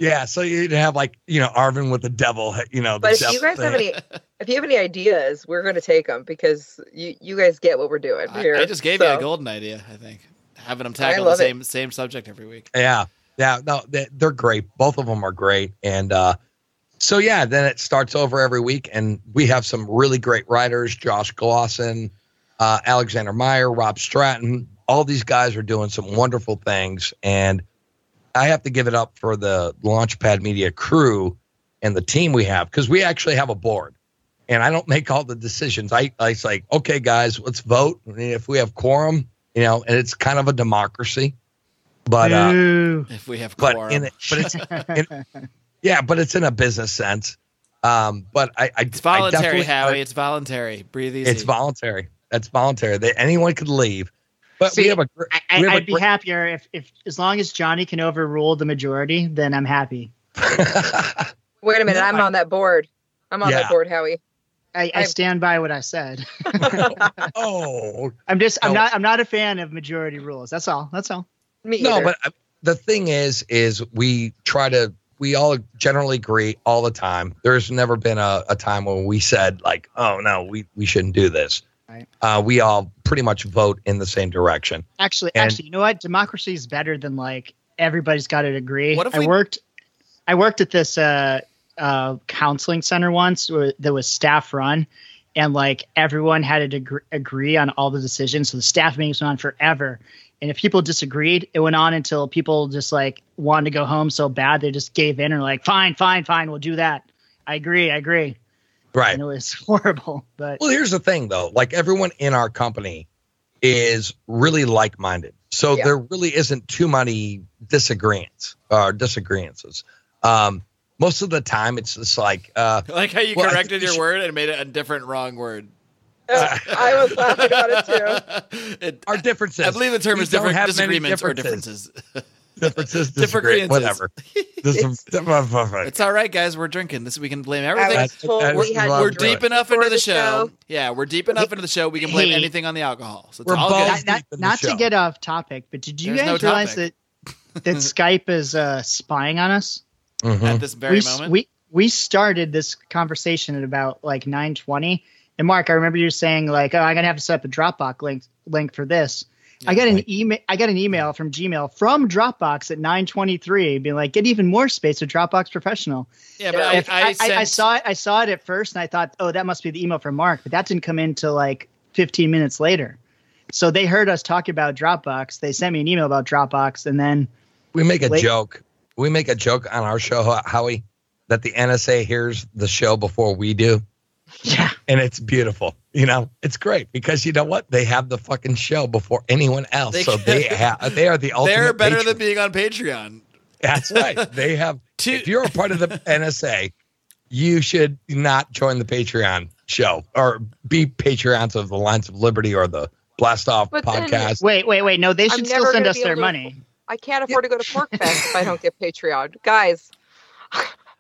Yeah, so you'd have like you know Arvin with the devil, you know. The But if you guys have any, if you have any ideas, we're going to take them because you you guys get what we're doing I, here. I just gave you a golden idea. I think having them tackle the love it. same same subject every week. Yeah, yeah, no, they, they're great. Both of them are great, and uh, so yeah, then it starts over every week, and we have some really great writers: Josh Glosson, uh, Alexander Meyer, Rob Stratton. All these guys are doing some wonderful things, and I have to give it up for the Launchpad Media crew and the team we have because we actually have a board. And I don't make all the decisions. I, I say, okay, guys, let's vote. And if we have quorum, you know, and it's kind of a democracy. But uh, If we have quorum, but quorum, in it, but it's in, yeah, but it's in a business sense. Um, but I, I it's voluntary, I Howie. It's voluntary. Breathe easy. It's voluntary. That's voluntary. They, anyone could leave. But we have a. gr- I, we have a I'd be happier if, if as long as Johnny can overrule the majority, then I'm happy. Wait a minute, I'm on that board. I'm on Yeah. that board, Howie. I, I stand by what I said. oh, I'm just I'm No. not I'm not a fan of majority rules. That's all. That's all. Me No, either. but uh, the thing is, is we try to. We all generally agree all the time. There's never been a, a time when we said like, "Oh no, we we shouldn't do this." Right. Uh, we all pretty much vote in the same direction. Actually, And- actually, you know what? Democracy is better than like everybody's got to agree. What if I we- worked? I worked at this uh, uh, counseling center once where, that was staff run, and like everyone had to deg- agree on all the decisions. So the staff meetings went on forever. And if people disagreed, it went on until people just like wanted to go home so bad they just gave in and were like, fine, fine, fine, we'll do that. I agree, I agree. Right. And it was horrible. But Well, here's the thing though. Like everyone in our company is really like-minded. So Yeah. there really isn't too many disagreements or disagreements. Um, most of the time it's just like, uh, like how you Well, corrected your should- word and made it a different wrong word. I was laughing about it too. It- our differences. I believe the term We is different have many disagreements or differences. differences. Differences, disagree, whatever. Dis- It's all right, guys. We're drinking. This we can blame everything. I was told we had we're I'm deep enough into the, the show. show. Yeah, we're deep enough into the show. We can blame Hey. anything on the alcohol. So it's We're all balls good. not, not, deep in the not to get off topic, but did you There's guys no realize that that Skype is uh, spying on us? Mhm. At this very we, moment. we we started this conversation at about like 9:20, and Marc, I remember you saying like, "Oh, I'm gonna have to set up a Dropbox link link for this." I got an email. I got an email from Gmail from Dropbox at 9:23, being like, "Get even more space with Dropbox Professional." yeah, but If- I, I, I, I, saw it. I saw it at first, and I thought, "Oh, that must be the email from Marc," but that didn't come in till like 15 minutes later. So they heard us talk about Dropbox. They sent me an email about Dropbox, and then We make a Wait. joke. We make a joke on our show, Ho- Howie, that the NSA hears the show before we do, yeah, and it's beautiful. You know, it's great because you know what? They have the fucking show before anyone else, They- so they have they are the ultimate. they're better patron. than being on Patreon. That's right. They have. Two- if you're a part of the NSA, you should not join the Patreon show or be Patreons of the Lions of Liberty or the Blast Off But then- podcast. wait, wait, wait. No, they I'm should still send us their able to- money. I can't afford to go to PorcFest if I don't get Patreon. Guys,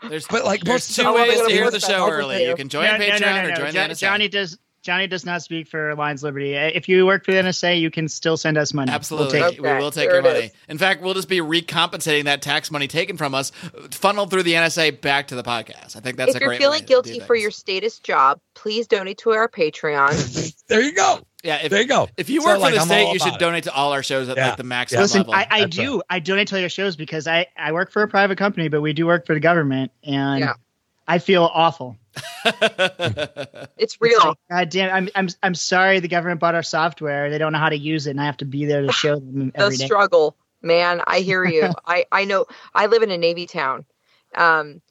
There's, But, like, there's two ways to to hear the show early. do. You can join No, no, Patreon no, no, or join Jo- the NSA. Johnny does. Johnny does not speak for Lions Liberty. If you work for the NSA, you can still send us money. We'll Absolutely. take it. we will take there your money. is. In fact, we'll just be recompensating that tax money taken from us, funneled through the NSA back to the podcast. I think that's if a you're feeling way guilty for your status job, please donate to our Patreon. There you go. Yeah, if, There you go. if you So, work for like, the I'm state, you should it. donate to all our shows at Yeah. like the max Yeah. Listen, level. I, I That's do. I donate to your shows because I, I work for a private company, but we do work for the government, and Yeah. I feel awful. It's It's real. like, God damn, I'm, I'm I'm sorry the government bought our software. They don't know how to use it, and I have to be there to show them the every day. struggle, man. I hear you. I I know. I live in a Navy town. Um,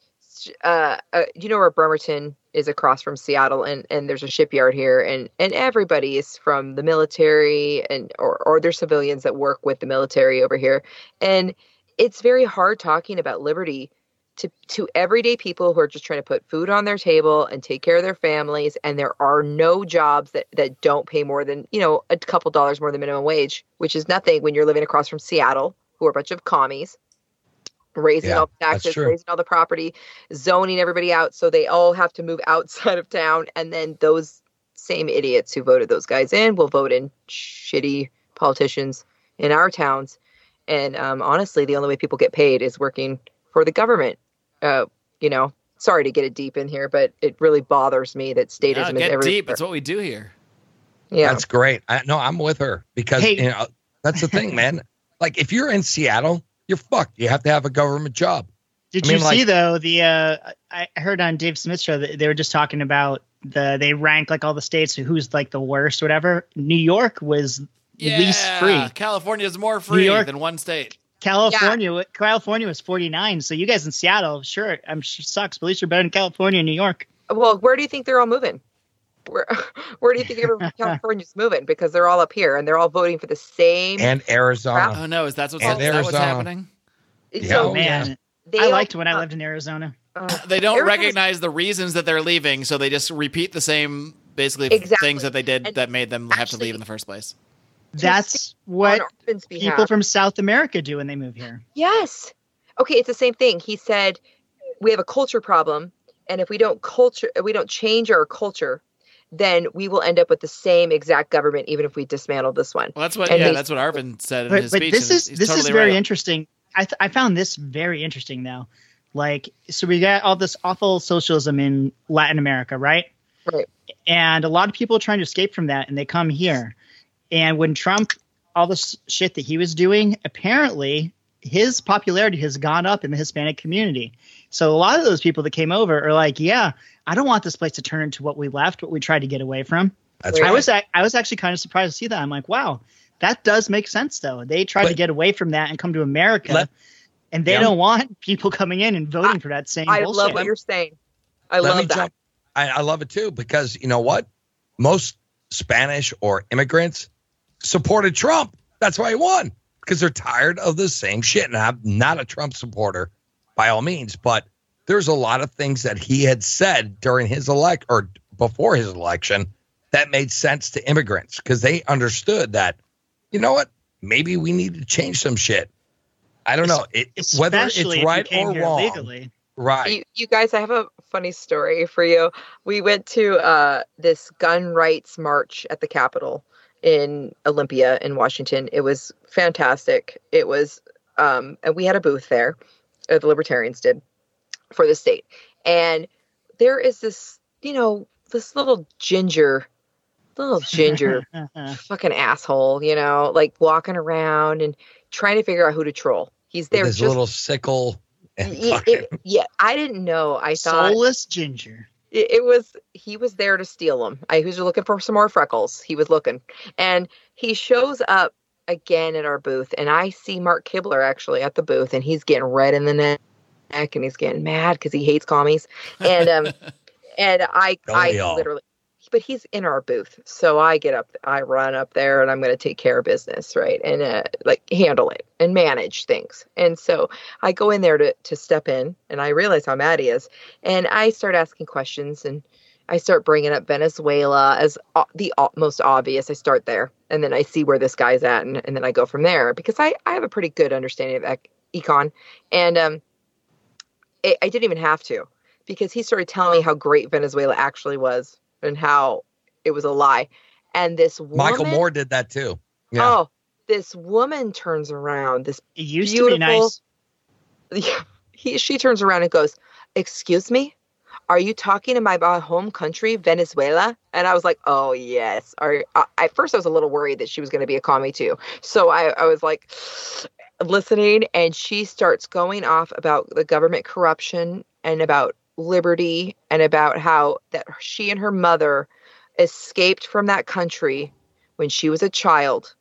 uh, uh, you know where Bremerton is across from Seattle, and and there's a shipyard here, and and everybody is from the military, and or or there's civilians that work with the military over here, and it's very hard talking about liberty to to everyday people who are just trying to put food on their table and take care of their families and there are no jobs that that don't pay more than you know a couple dollars more than minimum wage which is nothing when you're living across from Seattle who are a bunch of commies raising Yeah, all the taxes raising all the property zoning everybody out so they all have to move outside of town and then those same idiots who voted those guys in will vote in shitty politicians in our towns and um, honestly the only way people get paid is working for the government uh, you know, sorry to get it deep in here, but it really bothers me that statism Yeah, is get everywhere. deep. It's what we do here. yeah, That's great. I, no, I'm with her because Hey. you know that's the thing, man. Like if you're in Seattle, you're fucked. You have to have a government job. Did I mean, you like- see though the uh, I heard on Dave Smith's show that they were just talking about the they rank like all the states who's like the worst, whatever. New York was least free. California is more free York- than one state. California, California was 49. So you guys in Seattle, sure, I'm sure sucks, but at least you're better than California and New York. well, where do you think they're all moving? Where, where do you think everyone California's moving? Because they're all up here and they're all voting for the same. And Arizona. Oh no, is that what's, And is that what's happening? Yeah, so oh, Man, they I all- liked when I lived in Arizona. uh, They don't Arizona's- recognize the reasons that they're leaving, so they just repeat the same basically Exactly. things that they did And that made them have to leave in the first place. That's what on Arvin's behalf. people from South America do when they move here. Yes. Okay, it's the same thing. He said we have a culture problem, and if we don't culture, we don't change our culture, then we will end up with the same exact government, even if we dismantle this one. Well, that's what. And yeah, they- that's what Arvin said in but, his but speech. this is he's this is very right. interesting. I th- I found this very interesting though. Like, so we got all this awful socialism in Latin America, right? Right. And a lot of people are trying to escape from that, and they come here. And when Trump, all this shit that he was doing, apparently his popularity has gone up in the Hispanic community. So a lot of those people that came over are like, yeah, I don't want this place to turn into what we left, what we tried to get away from. That's Right. I was I was actually kind of surprised to see that. I'm like, wow, that does make sense though. They tried to get away from that and come to America, Let- and they Yeah. don't want people coming in and voting for that same I bullshit. love what you're saying. I Let love that. jump. I, I love it too because you know what? Most Spanish or immigrants supported Trump. That's why he won because they're tired of the same shit. And I'm not a Trump supporter by all means, but there's a lot of things that he had said during his elect or before his election that made sense to immigrants because they understood that, you know what? Maybe we need to change some shit. I don't know it, whether it's Especially if you right or wrong. legally. Right. You, you guys, I have a funny story for you. We went to uh, this gun rights march at the Capitol in Olympia in Washington. It was fantastic. It was, um, and we had a booth there. Uh, the Libertarians did for the state, and there is this, you know, this little ginger, little ginger fucking asshole, you know, like walking around and trying to figure out who to troll. He's With there his just little sickle. And Ye- it- yeah, I didn't know. I thought Soulless ginger. it, it was he was there to steal them. I he was looking for some more freckles. He was looking, and he shows up again at our booth, and I see Mark Kibler actually at the booth, and he's getting red in the neck, and he's getting mad because he hates commies, and um, and I Don't I literally. But he's in our booth, so I get up, I run up there, and I'm going to take care of business, right, and uh, like handle it and manage things. And so I go in there to to step in, and I realize how mad he is, and I start asking questions, and I start bringing up Venezuela as o- the o- most obvious. I start there, and then I see where this guy's at, and, and then I go from there because I, I have a pretty good understanding of ec- econ, and um, I I didn't even have to because he started telling me how great Venezuela actually was and how it was a lie, and this woman, Michael Moore did that too. Yeah. oh, this woman turns around, this It used to be Beautiful. nice. he she turns around and goes, "Excuse me, are you talking to my uh, home country, Venezuela?" And I was like, "Oh yes." Are I, at first I was a little worried that she was going to be a commie too, so I, I was like listening, and she starts going off about the government corruption and about liberty and about how that she and her mother escaped from that country when she was a child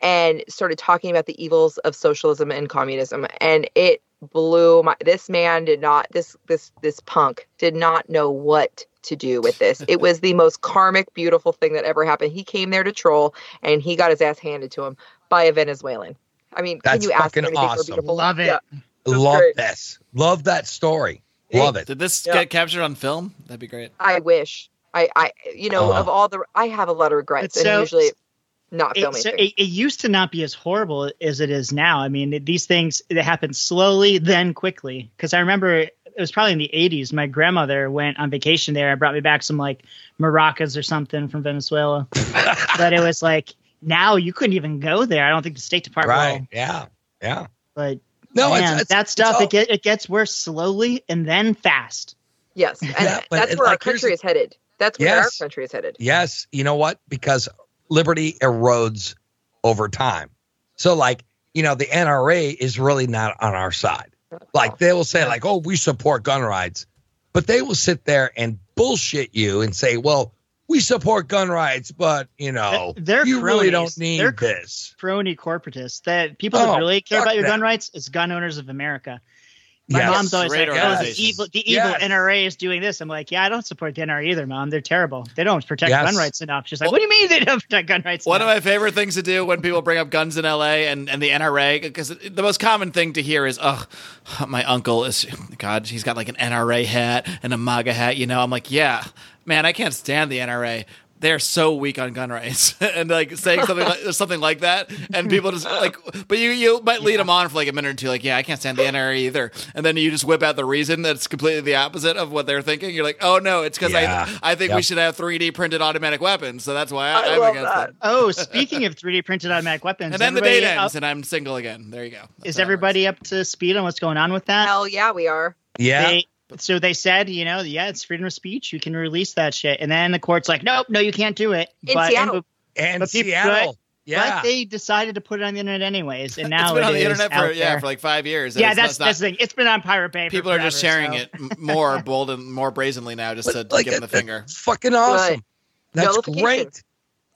and started talking about the evils of socialism and communism. And it blew my this man did not this this this punk did not know what to do with this. It was the most karmic beautiful thing that ever happened. He came there to troll and he got his ass handed to him by a venezuelan i mean That's can you ask for fucking anything more awesome. beautiful Love it. Yeah. Love great. this. Love that story. Love it. Did this Yeah. get captured on film? That'd be great. i wish i i you know Uh-huh. of all the i have a lot of regrets But and so- usually not It, filming so it, it used to not be as horrible as it is now. I mean, these things they happen slowly, then quickly. Because I remember it was probably in the 80s. My grandmother went on vacation there and brought me back some like maracas or something from Venezuela. but it was like now you couldn't even go there. I don't think the State Department. Right. will. Yeah. Yeah. But No, man, it's, it's that stuff all- it, get, it gets worse slowly and then fast. yes and Yeah, that's where our like, here's country the- is headed that's where our country is headed Yes, you know what? Because liberty erodes over time. So, like, you know, the NRA is really not on our side. Like, they will say, like, oh, we support gun rights, but they will sit there and bullshit you and say, well, we support gun rights, but, you know, They're you really don't need They're this. crony corporatists. That people Oh, that really care about your that. gun rights is gun owners of America. My Yes. mom's always Great like, "Oh, the evil, the evil Yes. NRA is doing this." I'm like, "Yeah, I don't support the NRA either, mom. They're terrible. They don't protect Yes. gun rights enough." She's like, "What do you mean they don't protect gun rights?" One of my favorite things to do when people bring up guns in LA and, and the NRA, because the most common thing to hear is, oh, my uncle is, God, he's got like an NRA hat and a MAGA hat. You know, I'm like, yeah, man, I can't stand the NRA. they're so weak on gun rights and like saying something like something like that and people just like but you you might lead them on for like a minute or two like yeah i can't stand the nra either and then you just whip out the reason that's completely the opposite of what they're thinking you're like oh no it's because Yeah. i i think we should have 3d printed automatic weapons so that's why I, I i'm love against that. it Oh, speaking of 3D printed automatic weapons, and then the everybody date ends up- and i'm single again there you go That's is how it everybody up to speed on what's going on with that? Hell yeah, we are. Yeah. They, so they said, you know, yeah, it's freedom of speech. You can release that shit. And then the court's like, nope, no, you can't do it. In but, Seattle. and But people- Seattle. but Yeah. they decided to put it on the internet anyways, and now it's been on the internet for yeah there. for like five years yeah, it's that's not- that's the thing. It's been on Pirate Bay. for people are just sharing so- it more bold and more brazenly now just to, But, to like, give them the finger fucking awesome. That's great.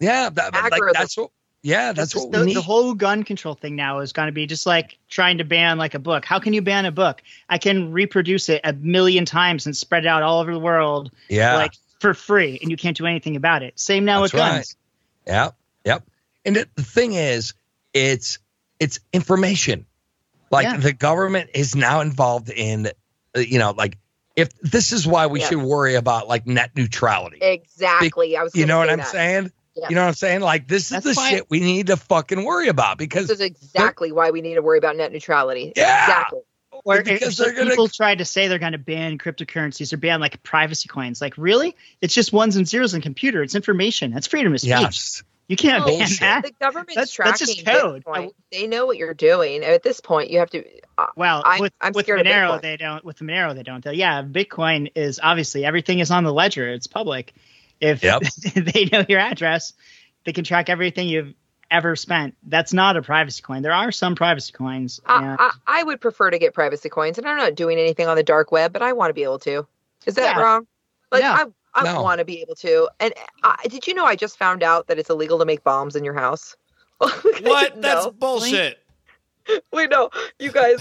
Yeah, that, like, that's what. Yeah, that's what the, we need. the whole gun control thing now is going to be just like trying to ban like a book. How can you ban a book? I can reproduce it a million times and spread it out all over the world, yeah, like for free, and you can't do anything about it. Same now That's with right. guns. Yep. Yep. And it, the thing is, it's it's information. Like Yeah. the government is now involved in, uh, you know, like if this is why we Yeah. should worry about like net neutrality. Exactly. I was. you gonna know what say I'm saying? Yeah. You know what I'm saying? Like this is the why- shit we need to fucking worry about because This is exactly why we need to worry about net neutrality. Yeah. Exactly. Or because they're gonna people try to say they're going to ban cryptocurrencies or ban like privacy coins. Like, really? It's just ones and zeros in computer. It's information. That's freedom of speech. yes, You can't Well, ban that. The government's That's- tracking that's just code. Bitcoin. They know what you're doing. At this point, you have to. Uh, Well, I'm- with, I'm with Monero, they don't. With the Monero, they don't. Yeah, Bitcoin is obviously everything is on the ledger. It's public. If Yep. they know your address, they can track everything you've ever spent. That's not a privacy coin. There are some privacy coins. and- I, I, I would prefer to get privacy coins, and I'm not doing anything on the dark web, but I want to be able to. Is that Yeah. wrong? Like Yeah. I, I No. want to be able to. And I, did you know I just found out that it's illegal to make bombs in your house? what that's No. bullshit We know you guys.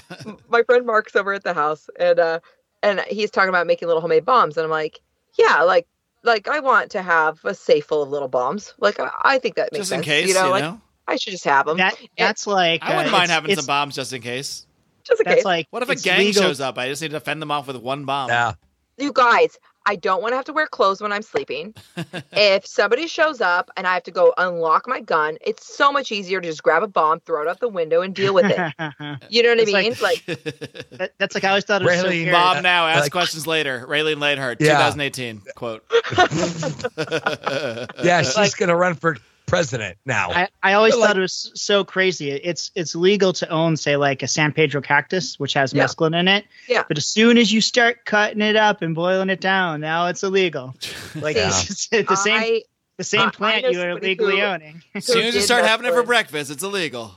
my friend Mark's over at the house, and uh, and he's talking about making little homemade bombs, and I'm like, yeah, like, like I want to have a safe full of little bombs. Like, I, I think that makes just in sense. case you know, like know I should just have them. that that's like i wouldn't uh, mind it's- having it's- some bombs just in case just in That's case. like what if a gang legal- shows up i just need to fend them off with one bomb yeah, you guys, I don't want to have to wear clothes when I'm sleeping. if somebody shows up and I have to go unlock my gun, it's so much easier to just grab a bomb, throw it out the window, and deal with it. You know what It's I like- mean? Like, That- that's like I always thought it was so Really bomb uh, now ask Like- questions later raylene Leidhart, Yeah. 2018 quote yeah. She's Like- gonna run for president now. I, I always Like- thought it was so crazy. It's it's legal to own, say, like a San Pedro cactus, which has Yeah. mescaline in it. Yeah. But as soon as you start cutting it up and boiling it down, now it's illegal. Like Yeah. it's the same I, the same I- I plant know you are legally who- owning. as soon as you start having it for for- breakfast it's illegal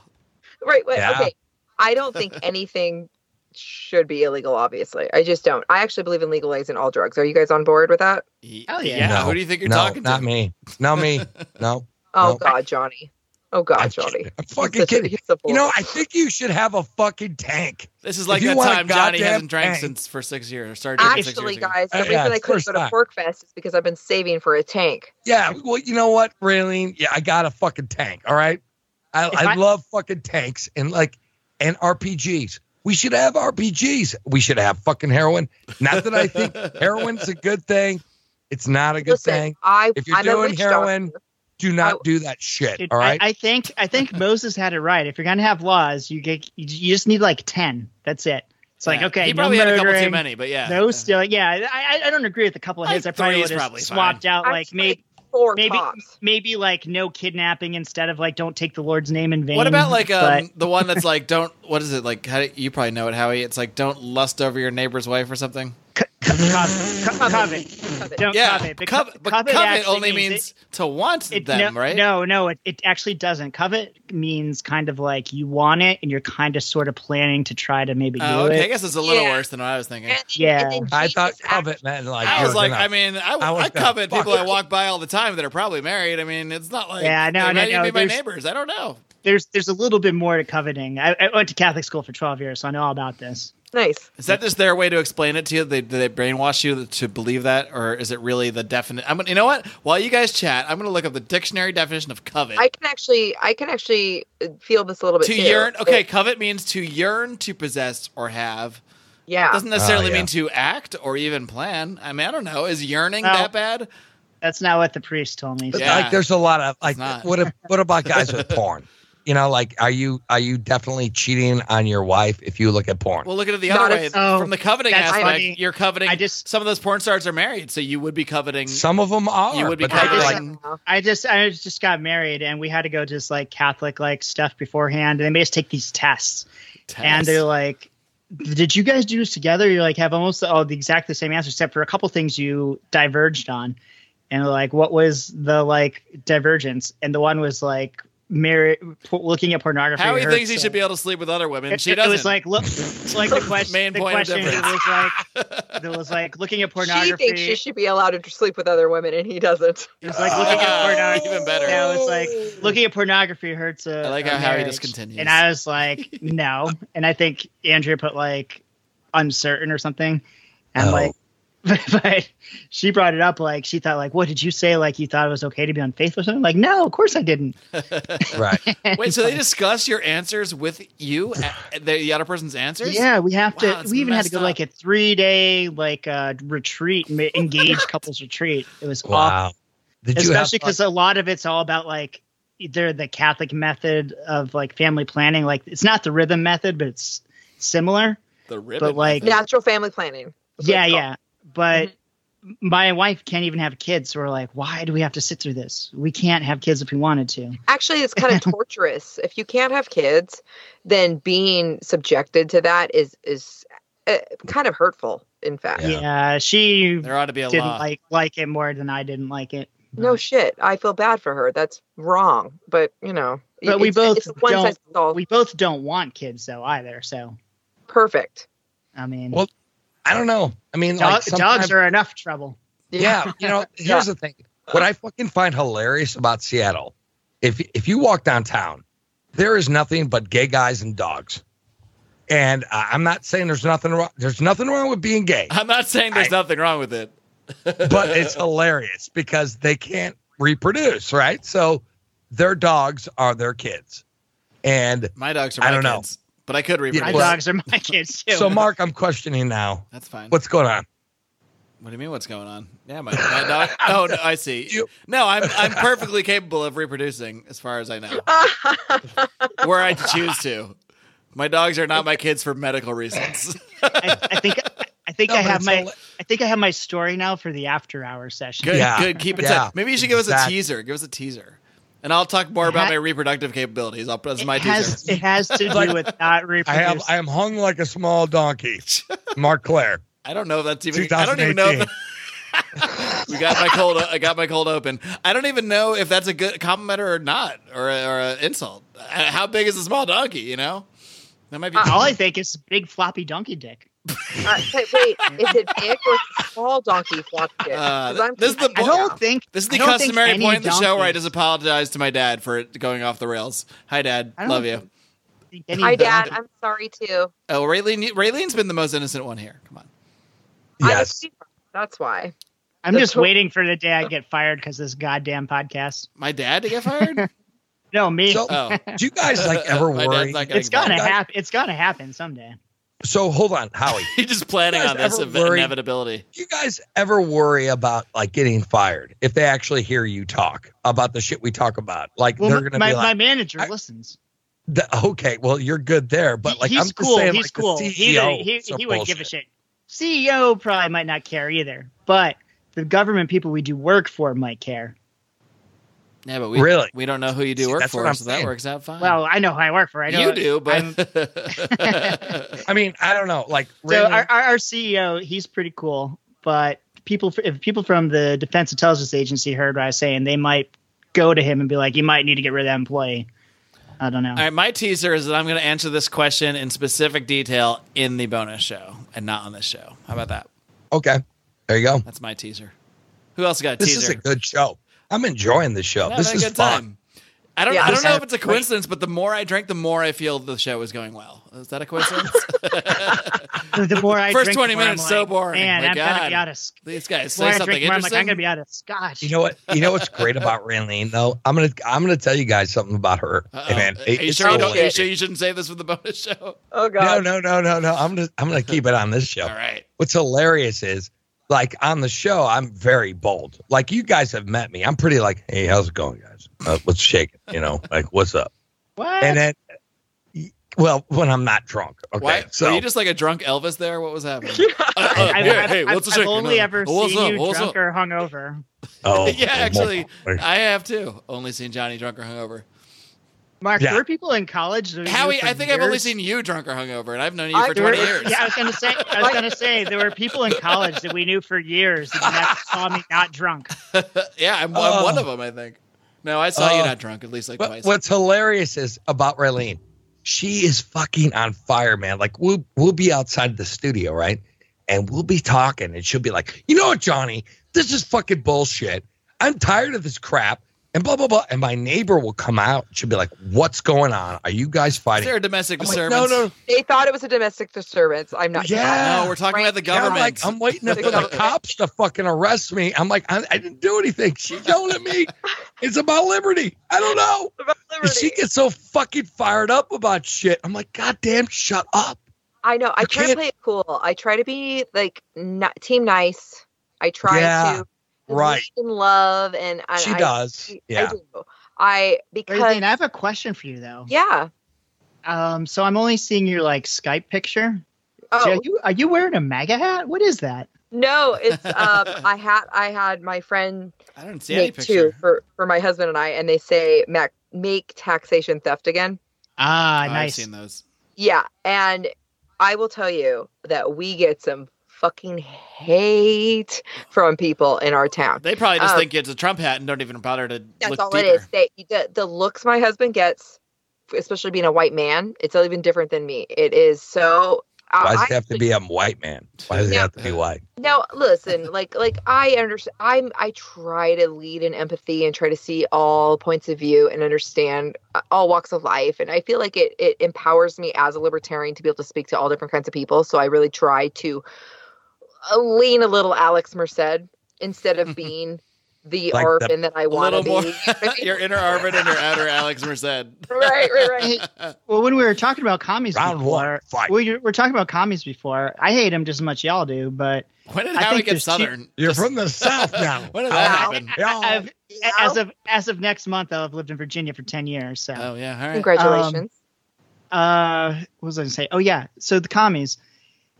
right, wait, Yeah. okay. I don't think anything should be illegal. Obviously, I just don't. I actually believe in legalizing all drugs. Are you guys on board with that? Oh yeah. No. who do you think you're no, talking to? not me. Not me. No. Oh No. God, Johnny. Oh God, I'm Johnny. I'm fucking such a- kidding. a You know. I think you should have a fucking tank. this is like you that want time johnny goddamn hasn't drank tank- since for six years or started drinking six Actually, years guys, the Uh, reason yeah, I couldn't go to time. PorcFest is because I've been saving for a tank. Yeah. Well, you know what, Raylene? Yeah, I got a fucking tank. All right. I, I, I- love fucking tanks and like and RPGs. We should have RPGs. We should have fucking heroin. Not that I think heroin's a good thing. It's not a good Listen, thing. I If you're I'm doing heroin, doctor. Do not I- do that shit. Dude, all right. I, I think I think Moses had it right. If you're gonna have laws, you get you, you just need like ten. That's it. It's like Yeah. okay, he no probably had a couple too many but yeah No stealing. Yeah, I, I- I don't agree with a couple of I hits. I probably would have probably swapped out like maybe four maybe tops. maybe like no kidnapping instead of like don't take the Lord's name in vain. What about like But- um, the one that's like don't what is it like how do, you probably know it Howie it's like don't lust over your neighbor's wife or something covet, covet. Covet. Don't yeah covet. But, covet, but covet, covet only means means to want it, them no, right No, no, it, it actually doesn't. Covet means kind of like you want it and you're kind of sort of planning to try to maybe do oh okay I guess it's a little Yeah. worse than what I was thinking And- Yeah. and I thought covet meant like I was like, gonna- I mean, I, I I, covet people I walk by all the time that are probably married. I mean, it's not like Yeah, no, they no, no, be my neighbors. I don't know. There's there's a little bit more to coveting. I, I went to Catholic school for 12 years, so I know all about this. Nice. Is that just their way to explain it to you? They, do they brainwash you to believe that, or is it really the definite? I'm gonna, you know what? While you guys chat, I'm going to look up the dictionary definition of covet. I can actually, I can actually feel this a little bit to too. yearn. Okay, It- covet means to yearn, to possess, or have. yeah. Doesn't necessarily Oh, yeah. mean to act or even plan. I mean, I don't know. Is yearning Well, that bad? That's not what the priest told me. But Yeah. like, there's a lot of like, what what about guys with porn? You know, like, are you are you definitely cheating on your wife if you look at porn? Well, look at it the Not other if- way. Oh, From the coveting that's aspect, funny. you're coveting. I just- some of those porn stars are married, so you would be coveting. Some of them are. You would be but they're coveting- like, I just I just got married and we had to go to this like Catholic like stuff beforehand and they made us take these tests tests. and they're like did you guys do this together you like have almost all the exact the same answer except for a couple things you diverged on and like what was the like divergence and the one was like married looking at pornography Howie hurts, thinks he uh, should be able to sleep with other women. it, she it doesn't. was like look like the question Main the point question it was like it was like looking at pornography. She thinks she should be allowed to sleep with other women, and he doesn't. it was like looking at Ah, pornography even better. yeah, it was like looking at pornography hurts a I like how Howie just continues. And I was like, no. And I think Andrea put like uncertain or something. And Oh. like, but she brought it up like she thought like, what did you say? Like you thought it was okay to be unfaithful or something? Like, no, of course I didn't. right. Wait, so they discuss your answers with you, the, the other person's answers? Yeah, we have to. Wow, it's we even had to messed go like a three day like uh, retreat, ma- engaged couples retreat. It was awful. Wow. Did especially because a lot of it's all about like either the Catholic method of like family planning. Like it's not the rhythm method, but it's similar. The rhythm But, like- method. Natural family planning. Yeah, yeah. But my wife can't even have kids, so we're like, why do we have to sit through this? We can't have kids if we wanted to. Actually, it's kind of torturous. If you can't have kids, then being subjected to that is is uh, kind of hurtful. In fact, Yeah. Yeah, she there ought to be a didn't law. like like it more than I didn't like it. no shit. I feel bad for her. That's wrong. But you know, But we both don't- size fits all. We both don't want kids though either. So Perfect. I mean, Well, I don't know. I mean, dog- like dogs are enough trouble. Yeah, you know, here's Yeah. the thing. What I fucking find hilarious about Seattle, if if you walk downtown, there is nothing but gay guys and dogs. And uh, I'm not saying there's nothing wrong. There's nothing wrong with being gay, I'm not saying there's I- nothing wrong with it. but it's hilarious because they can't reproduce, right? So their dogs are their kids. And My dogs are my I don't know. Kids, but I could reproduce. My well- dogs are my kids too. so, Marc, I'm questioning now. That's fine. What's going on? What do you mean? What's going on? Yeah, my, my dog. Oh, no, I see. You- No, I'm I'm perfectly capable of reproducing, as far as I know, were I to choose to. My dogs are not my kids for medical reasons. I, I think I think No, I have my hila- I think I have my story now for the after hour session. Good, Yeah. good. Keep it Yeah. tight. Maybe you should give us a Exactly. teaser. Give us a teaser, and I'll talk more about ha- my reproductive capabilities. I'll that's my it has teaser. it has to do Like, with not I reproducing. have I am hung like a small donkey. Marc Clair. I don't know if that's even. I don't even know. If, we got my cold. I got my cold open. I don't even know if that's a good compliment or not, or or an insult. Uh, How big is a small donkey? You know, that might be. All I think is big floppy donkey dick. Uh, wait, wait, is it big or small donkey flop dick? Uh, 'Cause I'm this is the I point- don't think This is the customary any point in the show where I donkeys- just apologize to my dad for it going off the rails. Hi, Dad. I Love you. think Hi, Dad. I'm sorry too. Oh, Raylene. Raylene's been the most innocent one here. Come on. Yes. That's why. I'm the just to- waiting for the day I get fired because this goddamn podcast. My dad to get fired? No, me. So Oh. do you guys like ever worry? not it's gonna happen. It's gonna happen someday. So hold on, Howie. He's just planning You on this worry- inevitability. You guys ever worry about like getting fired if they actually hear you talk about the shit we talk about? Like Well, they're gonna my, be my manager I- listens. "The- okay, well you're good there, but like he's I'm cool. saying, he's like, cool. he, CEO, he, some he wouldn't give a shit. CEO probably might not care either, but the government people we do work for might care. Yeah, but we Really? we don't know who you do See, work for, I'm so that works out fine. Well, I know who I work for. I know you do, but I mean, I don't know. Like, So our, our, our CEO, he's pretty cool, but people, if people from the Defense Intelligence Agency heard what I was saying, they might go to him and be like, "You might need to get rid of that employee." I don't know. All right, my teaser is that I'm going to answer this question in specific detail in the bonus show and not on this show. How about that? okay, there you go. That's my teaser. Who else got a This teaser? is a good show. I'm enjoying the show. This is a good fun. time. I don't. Yeah. I don't know if it's a coincidence, but the more I drink, the more I feel the show is going well. Is that a coincidence? the more I First drink, 20 the more I'm minutes so like, boring. Man, My I'm gonna be out of. These guys The say something drink, the more I'm like. I'm gonna be out of scotch. You know what? You know what's great about Raylene though? I'm gonna I'm gonna tell you guys something about her. Uh-oh. Man, Are you it's sure you, don't, are you sure you shouldn't say this for the bonus show? Oh No, God. no, no, no, no. I'm gonna I'm gonna keep it on this show. All right. What's hilarious is like on the show, I'm very bold. Like you guys have met me. I'm pretty like, hey, how's it going, guys? Uh, what's shaking? You know, like what's up? What? And then, well, when I'm not drunk. Okay, Why? so Were you just like a drunk Elvis there? What was happening? Uh, uh, I've, yeah, I've- hey, I've- what's the I've only ever what's seen up? you What's drunk up? or hungover. oh yeah, actually, I have too. Only seen Johnny drunk or hungover. Marc, Yeah. there were people in college. that we knew Howie, I think I've only seen you drunk or hungover, and I've known you I- for There were- 20 years. Yeah, I was gonna say. I was gonna say there were people in college that we knew for years that never saw me not drunk. yeah, I'm, I'm Oh. one of oh. them, I think. No, I saw you Oh. not drunk at least like But twice. what's hilarious is about Raylene. She is fucking on fire, man. Like we'll we'll be outside the studio, right? And we'll be talking, and she'll be like, "You know what, Johnny? This is fucking bullshit. I'm tired of this crap." And blah blah blah. And my neighbor will come out. She'll be like, "What's going on? Are you guys Is fighting?" there a domestic I'm like, disturbance? no, no, They thought it was a domestic disturbance. I'm not. Yeah. No, we're talking about the Yeah, I'm government. like, I'm waiting for the cops to fucking arrest me. I'm like, I, I didn't do anything. She's yelling at me. It's about liberty. I don't know. About liberty. she gets so fucking fired up about shit. I'm like, God damn, shut up. I know. I You try to can't- play it cool. I try to be like n- team nice. I try Yeah, to right. in love, and I, She I, does. I Yeah. do. I because Raylene, I have a question for you though. yeah. Um, so I'm only seeing your like Skype picture. Oh So are you are you wearing a MAGA hat? What is that? no, it's um. I had I had my friend I don't see any make picture. two for for my husband and I, and they say Mac, make taxation theft again. Ah, Oh, I've seen those. Yeah, and I will tell you that we get some fucking hate from people in our town. They probably just Um, think it's a Trump hat and don't even bother to That's look all deeper. it is. They, the the looks my husband gets, especially being a white man, it's even different than me. It is so. Why does I, it have to be a white man? Why does it have to be white? now listen like like i understand i'm i try to lead in empathy and try to see all points of view and understand uh, all walks of life and i feel like it it empowers me as a libertarian to be able to speak to all different kinds of people so i really try to uh, lean a little alex merced instead of being the Like Arvin that I want to be more. your inner Arvin and your outer Alex Merced. right right right Well, when we were talking about commies Round before, one, fight. we were talking about commies before. I hate them just as much y'all do, but When did I Howie think get there's two- Southern? You're Just- from the South now. When did that Wow. happen? yeah. I've, Yeah. as of as of next month, I'll have lived in Virginia for ten years. So, Oh yeah, all right. congratulations uh, what was I going to say? Oh yeah, so the commies,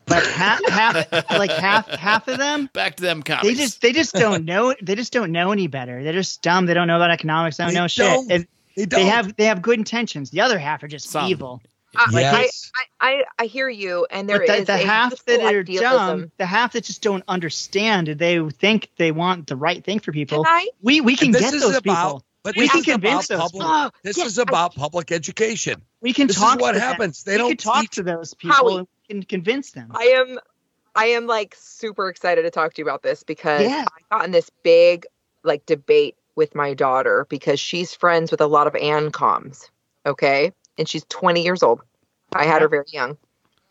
like half, half, like half, half of them. Back to them They just they just don't know they just don't know any better. They're just dumb. They don't know about economics. They don't They know shit. don't. And They don't. they have they have good intentions. The other half are just Some. evil. Uh, I, Yes. I, I i hear you and there But is the, the a half that are idealism. dumb, the half that just don't understand, they think they want the right thing for people. Can I? We we can this get is those about, people. But We this can is about convince those public. Oh, This yes, is about public education. We can This is what to them. happens. They we don't can talk teach- to those people Howie. and we can convince them. I am I am like super excited to talk to you about this because Yeah. I got in this big like debate with my daughter because she's friends with a lot of ANCOMs, okay? And she's 20 years old. I had her very young.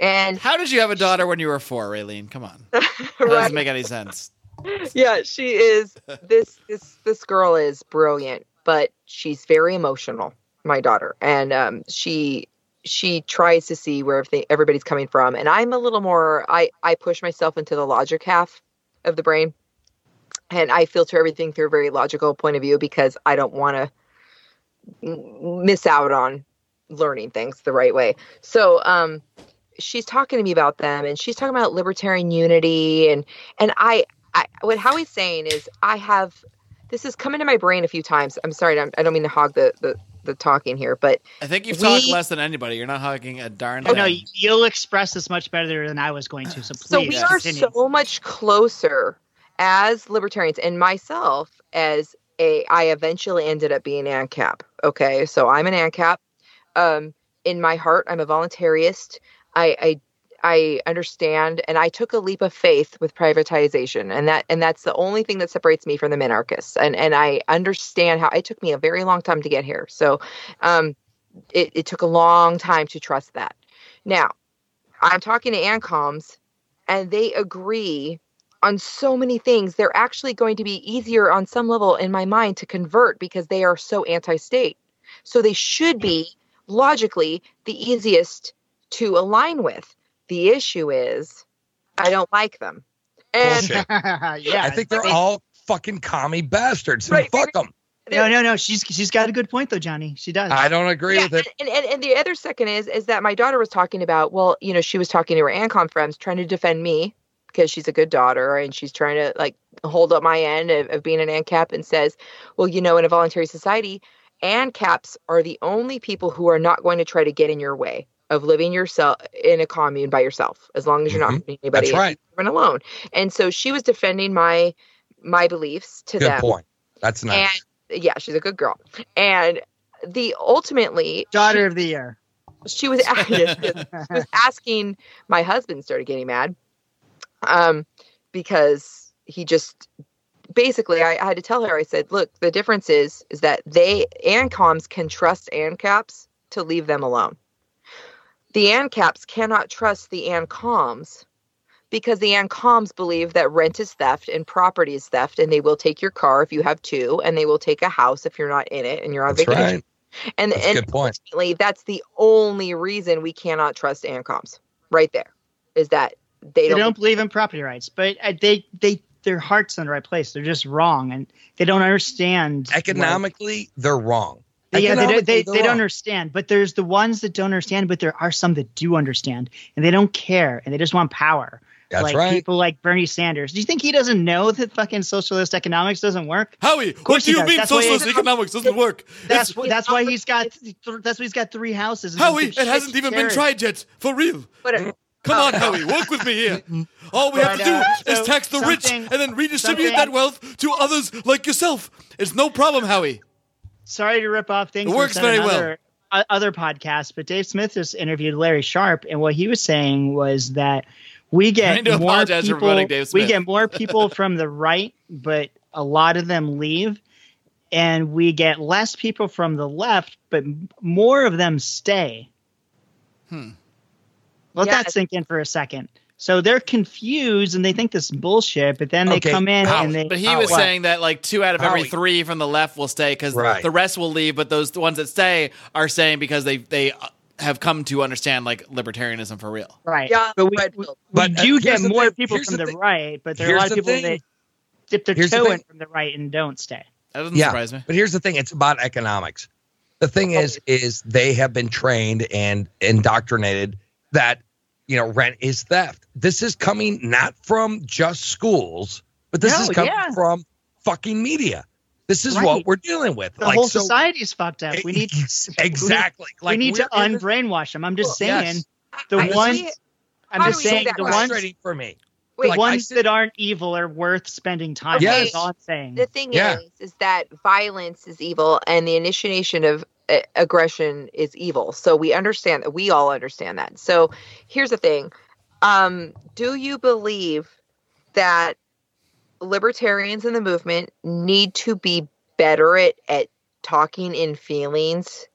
And How did you have a daughter when you were four, Raylene? Come on. That right, doesn't make any sense. yeah, she is this this this girl is brilliant, but she's very emotional, my daughter. And um she she tries to see where everybody's coming from and I'm a little more I I push myself into the logic half of the brain. And I filter everything through a very logical point of view because I don't want to miss out on learning things the right way. So, um she's talking to me about them and she's talking about libertarian unity and and I I, what Howie's saying is I have this has come into my brain a few times. I'm sorry, I'm, I don't mean to hog the, the the talking here, but I think you've We- talked less than anybody. You're not hugging a darn Oh no, you'll express this much better than I was going to. So please. so we are continue. so much closer as libertarians and myself as a I eventually ended up being ANCAP. Okay, so I'm an ANCAP. Um, in my heart, I'm a voluntarist. I, I I understand, and I took a leap of faith with privatization, and that and that's the only thing that separates me from the minarchists. And and I understand how it took me a very long time to get here. So, um, it, it took a long time to trust that. Now, I'm talking to ANCOMs, and they agree on so many things. They're actually going to be easier on some level in my mind to convert because they are so anti-state. So they should be logically the easiest to align with. The issue is I don't like them. And Bullshit. yeah, I think they're all fucking commie bastards. Right. Fuck them. No, no, no. She's she's got a good point though, Johnny. She does. I don't agree Yeah, with it. And, and, and the other second is is that my daughter was talking about well you know she was talking to her ancom friends trying to defend me because she's a good daughter and she's trying to like hold up my end of, of being an ancap and says well you know in a voluntary society ancaps are the only people who are not going to try to get in your way of living yourself in a commune by yourself as long as you're not Mhm. hurting anybody That's right. and alone and so she was defending my my beliefs to Good them point. That's nice. and yeah she's a good girl and the ultimately Daughter of the year. she was yes, yes. She was asking my husband started getting mad um because he just basically I, I had to tell her i said look the difference is is that they ancoms can trust ancaps to leave them alone the ancaps cannot trust the ancoms because the ancoms believe that rent is theft and property is theft and they will take your car if you have two and they will take a house if you're not in it and you're on That's vacation right. and That's a and good point. ultimately that's the only reason we cannot trust ancoms right there is that they They don't, don't believe in property rights, but uh, they they their heart's in the right place. They're just wrong, and they don't understand like- Economically, they're wrong. Yeah, they, don't- they, they're they don't understand. But there's the ones that don't understand, but there are some that do understand, and they don't care, and they just want power. That's like right. people like Bernie Sanders. Do you think he doesn't know that fucking socialist economics doesn't work? Howie, course what do he you does. mean That's socialist economics doesn't work? That's It's- wh- that's why he's got th- that's why he's got three houses. and Howie, it a hasn't shit even been tried yet. For real. but Come on, oh. Howie, work with me here. All we have to But, do is tax the rich and then redistribute that wealth to others like yourself. It's no problem, Howie. Sorry to rip off things. It from works very on well. other, Other podcasts, but Dave Smith just interviewed Larry Sharpe, and what he was saying was that we get to more people. promoting Dave We get more people from the right, but a lot of them leave, and we get less people from the left, but more of them stay. Hmm. Let that sink in for a second. So they're confused and they think this is bullshit, but then they Okay, come in Howie, and they. But he Howie. was saying that like two out of every Howie. three from the left will stay because Right. the rest will leave. But those the ones that stay are staying because they they uh, have come to understand like libertarianism for real. Right. Yeah, but we, red we, pill. we But, uh, do get more thing- people here's from the the right, but there are a lot of people thing. that dip their Here's the toe thing. in from the right and don't stay. That doesn't Yeah. surprise me. But here's the thing: it's about economics. The thing is, is they have been trained and indoctrinated that you know rent is theft. This is coming not from just schools, but this No, is coming yeah. from fucking media. This is Right. what we're dealing with. The like whole so, society's fucked up. We need exactly. we like need to we're in this- unbrainwash them. I'm just saying yes. the I- ones see- I'm just do we say saying the ones for me. Wait, the Like, ones that aren't evil are worth spending time Okay. with. Yes. That's saying. the thing Yeah. is is that violence is evil and the initiation of aggression is evil so we understand that we all understand that so here's the thing um do you believe that libertarians in the movement need to be better at at talking in feelings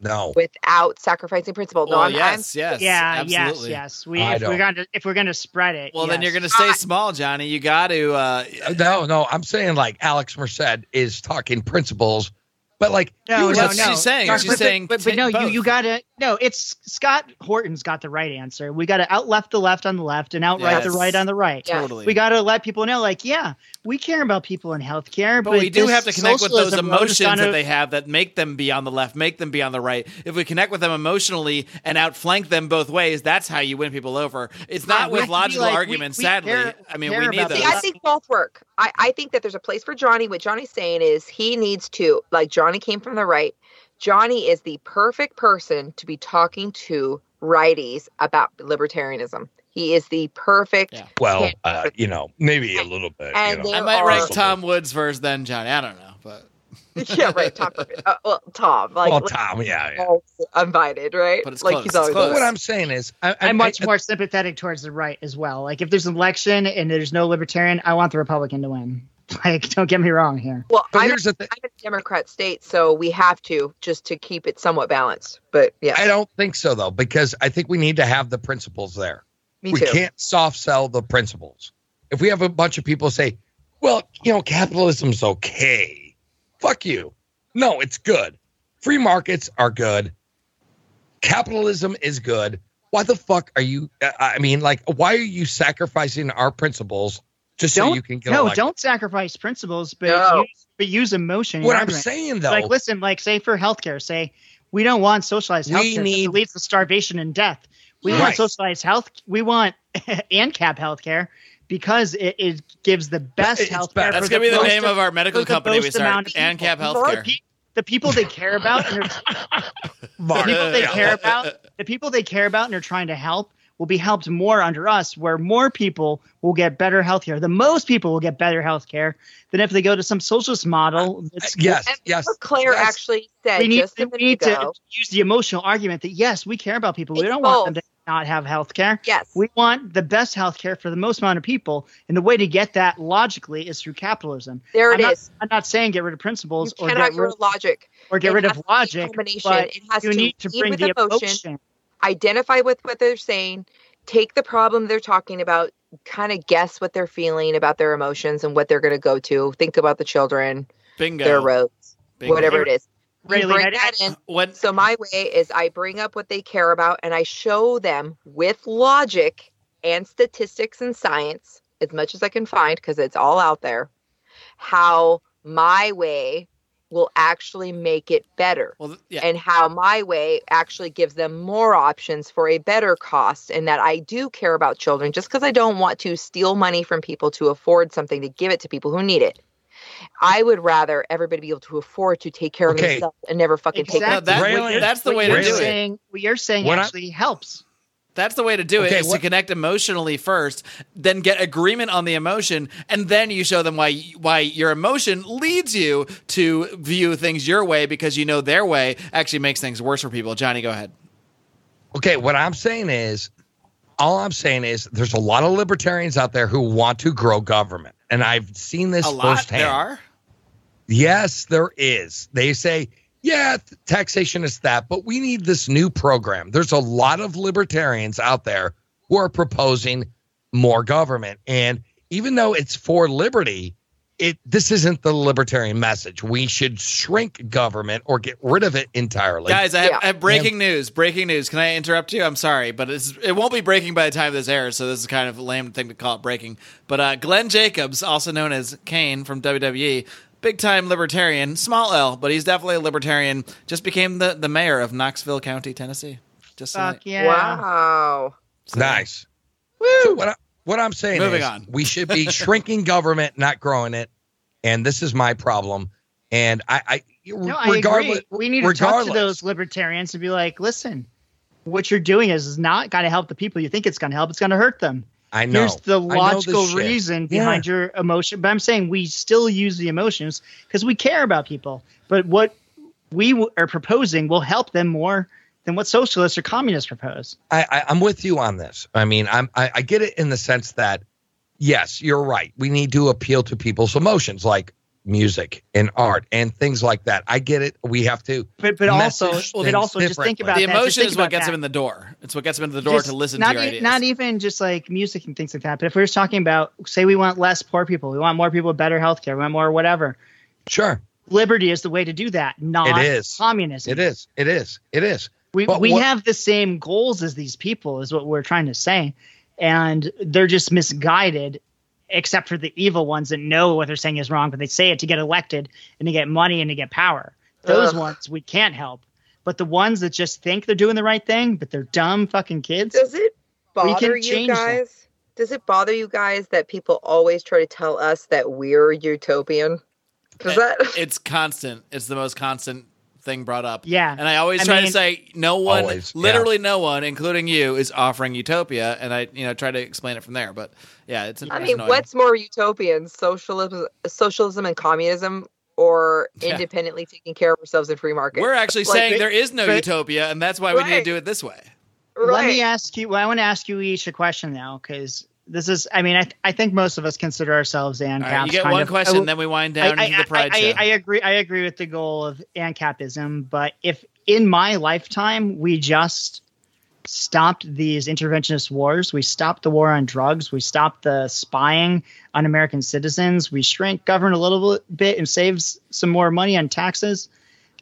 No, without sacrificing principle no well, I'm, I'm- yes, yes, yeah, absolutely. yes, yes. We I if we're going to if we're going to spread it. Well, then you're going to stay I- small, Johnny. You got to. Uh, no, no. I'm saying like Alex Merced is talking principles, but like No, use no, a- What's no. she saying? No, She's but, saying but, but take no, you, both. you gotta no. It's Scott Horton's got the right answer. We gotta out left the left on the left and out right the right on the right. Yeah. totally. We gotta let people know, like, yeah, we care about people in healthcare, but but, we do have to connect with those socialism road is emotions gonna- that they have that make them be on the left, make them be on the right. If we connect with them emotionally and outflank them both ways, that's how you win people over. It's not we with have to be logical like, arguments, we sadly. care- I mean, we need about those. See, I think both work. I, I think that there's a place for Johnny. What Johnny's saying is he needs to, like, Johnny came from the right. Johnny is the perfect person to be talking to righties about libertarianism. He is the perfect. Yeah. well, uh, you know, maybe a little bit. And you know. I might rank Tom Woods first, then Johnny. I don't know, but yeah, right. Tom. Uh, well, Tom. Like, well, Tom, yeah, yeah. all invited, right? But it's like close, he's it's always. close. But what I'm saying is, I, I, I'm much I- more sympathetic towards the right as well. Like, if there's an election and there's no libertarian, I want the Republican to win. Like, don't get me wrong here. Well, But I'm, here's the thing. I'm a Democrat state, so we have to just to keep it somewhat balanced. But yeah, I don't think so though, because I think we need to have the principles there. Me we too. can't soft sell the principles. If we have a bunch of people say, "Well, you know, capitalism's okay," fuck you. No, it's good. Free markets are good. Capitalism is good. Why the fuck are you? uh, I mean, like, why are you sacrificing our principles just so Don't- you can get no, elected. don't sacrifice principles, but, No. use, but use but principles, but No. use, but use emotion. What I'm argument. saying though, like listen, like say for healthcare, say we don't want socialized We healthcare. because need- it leads to starvation and death. We Right. want socialized health. We want ANCAP healthcare because it, it gives the best It's healthcare. better. That's gonna be the name of our medical company we most start, amount of. ANCAP The Healthcare. pe- The people they care about and the people they care about, the people they care about and are trying to help will be helped more under us, where more people will get better health care. The most people will get better health care than if they go to some socialist model. Uh, that's uh, yes, And yes. what Clair yes. actually said we need, just a we need ago. to use the emotional argument that yes, we care about people. we don't want them to not have health care. yes. We want the best health care for the most amount of people. And the way to get that logically is through capitalism. there I'm it not, is. I'm not saying get rid of principles You or cannot get, get rid, rid of logic. or get It rid of to be a logic, but It has you to need to bring the emotion. emotion. Identify with what they're saying, take the problem they're talking about, kind of guess what they're feeling about their emotions and what they're going to go to. Think about the children, Bingo. their roads, Bingo. whatever it is. You Raylene, bring that in. When So my way is I bring up what they care about and I show them with logic and statistics and science as much as I can find because it's all out there how my way will actually make it better well, yeah. and how my way actually gives them more options for a better cost and that I do care about children just because I don't want to steal money from people to afford something to give it to people who need it. I would rather everybody be able to afford to take care of themselves and never fucking take No, it. that- Raylan- that's the what way to you're do it. saying, What you're saying What I- actually helps. That's the way to do it. Okay, Is to connect emotionally first, then get agreement on the emotion, and then you show them why why your emotion leads you to view things your way because you know their way actually makes things worse for people. Johnny, go ahead. Okay, what I'm saying is, all I'm saying is, there's a lot of libertarians out there who want to grow government, and I've seen this A lot firsthand. there are. Yes, there is. They say, yeah, taxation is that, but we need this new program. There's a lot of libertarians out there who are proposing more government. And even though it's for liberty, it this isn't the libertarian message. We should shrink government or get rid of it entirely. Guys, I have, Yeah. I have breaking news. Breaking news. Can I interrupt you? I'm sorry, but it's, it won't be breaking by the time this airs, so this is kind of a lame thing to call it breaking. But uh, Glenn Jacobs, also known as Kane from WWE, big time libertarian, small L, but he's definitely a libertarian, just became the, the mayor of Knoxville County, Tennessee. Just so Fuck yeah. Wow. so- nice. So what, I, what I'm saying Moving is on. we should be shrinking government, not growing it. And this is my problem. And I, I No, I agree. We need to talk to those libertarians and be like, listen, what you're doing is, is not going to help the people you think it's going to help. It's going to hurt them. I know. Here's the I know this logical reason behind your emotion. But I'm saying we still use the emotions because we care about people. But what we w- are proposing will help them more than what socialists or communists propose. I, I, I'm with you on this. I mean, I'm I, I get it in the sense that yes, you're right. We need to appeal to people's emotions, like music and art and things like that. I get it. We have to. But but also, Message but also just think about the that. Emotion is what gets that. them in the door. It's what gets them in the door Just to listen not to your e- ideas. Not even just like music and things like that. But if we're just talking about, say, we want less poor people, we want more people with better healthcare, we want more whatever. Sure, Liberty is the way to do that, not It is. communism. it is. It is. It is. We But we what- have the same goals as these people, is what we're trying to say, and they're just misguided. Except for the evil ones that know what they're saying is wrong, but they say it to get elected and to get money and to get power. Those Ugh. ones we can't help. But the ones that just think they're doing the right thing, but they're dumb fucking kids. Does it We bother can you change that. guys? Does it bother you guys that people always try to tell us that we're utopian? Does that it's constant. It's the most constant thing brought up. Yeah. And I always I try to say no one, Always, yeah. literally no one, including you, is offering utopia, and I, you know, try to explain it from there. But yeah, it's. I it's mean, annoying. what's more utopian, socialism, socialism and communism, or Yeah. independently taking care of ourselves in free market? We're actually Like, saying but- there is no but- utopia, and that's why we need to do it this way. Let me ask you. Well, I want to ask you each a question now, because this is. I mean, I, I think most of us consider ourselves ANCAPs. All right, you get one of- question, then we wind I, down I, into the pride I, show. I, I agree. I agree with the goal of ANCAPism, but if in my lifetime we just stopped these interventionist wars, we stopped the war on drugs, we stopped the spying on American citizens, we shrink government a little bit and saves some more money on taxes,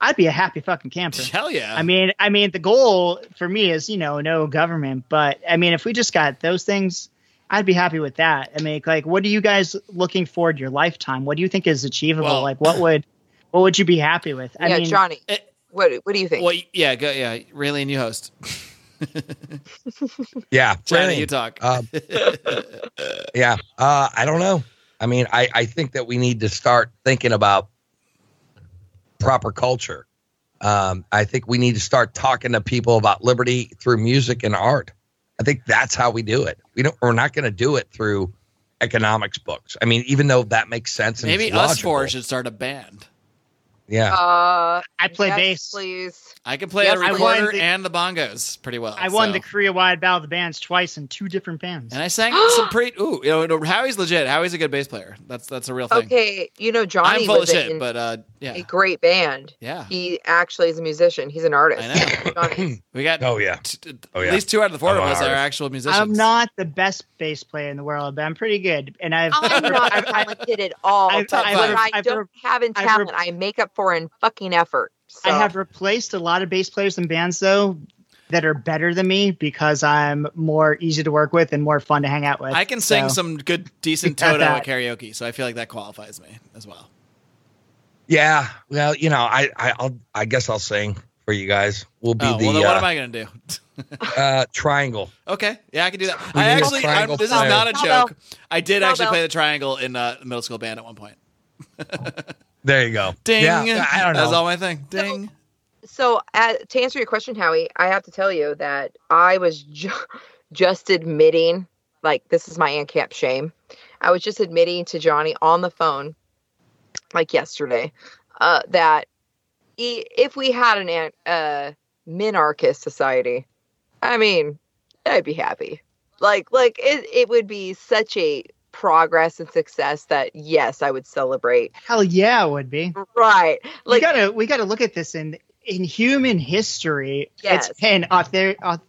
I'd be a happy fucking camper. Hell yeah! I mean, I mean, the goal for me is you know no government, but I mean, if we just got those things I'd be happy with that. I mean, like, what are you guys looking forward to your lifetime? What do you think is achievable? Well- like, what would what would you be happy with? I yeah, mean, Johnny. Eh, what what do you think? Well, yeah, go, yeah. Raylene, you host. Yeah, Johnny, really. you talk. Um, yeah, uh, I don't know. I mean, I, I think that we need to start thinking about proper culture. Um, I think we need to start talking to people about liberty through music and art. I think that's how we do it. We don't. We're not going to do it through economics books. I mean, even though that makes sense. And Maybe us logical. four should start a band. Yeah. uh, I play yes, bass. please. I can play Yes, the I recorder the- and the bongos pretty well. I won so. the Korea Wide Battle of the Bands twice in two different bands. and I sang some pretty. Ooh, you know, Howie's legit. Howie's a good bass player. That's that's a real thing. Okay, you know Johnny I'm full of was shit, in but uh, yeah, a great band. yeah, He actually is a musician. He's an artist. I Johnny. we got oh yeah. t- t- Oh, at least two out of the four I'm of an us are actual musicians. I'm not the best bass player in the world, but I'm pretty good. And I've I'm not I've- I've- talented at all. I've- I've- what I I've- don't have in I've- talent, I make up for in fucking effort. So. I have replaced a lot of bass players in bands though that are better than me because I'm more easy to work with and more fun to hang out with. I can sing So- some good, decent Got Toto at karaoke, so I feel like that qualifies me as well. Yeah. Well, you know, I, I I'll I guess I'll sing for you guys. We'll be Oh, the well, then what uh, am I gonna do? uh, triangle. Okay, yeah, I can do that. We I actually, I'm, this is not a joke. I did actually Cowbell. play the triangle in uh, a middle school band at one point. There you go. Ding! Yeah, I don't know. That's all my thing. Ding. So, uh, to answer your question, Howie, I have to tell you that I was ju- just admitting, like, this is my ANCAP shame. I was just admitting to Johnny on the phone, like yesterday, uh, that e- if we had an an- uh, minarchist society, I mean, I'd be happy. Like, like it, it would be such a progress and success that yes, I would celebrate. Hell yeah, it would be. Right? we Like, gotta we gotta look at this in in human history. Yes. It's been author, auth-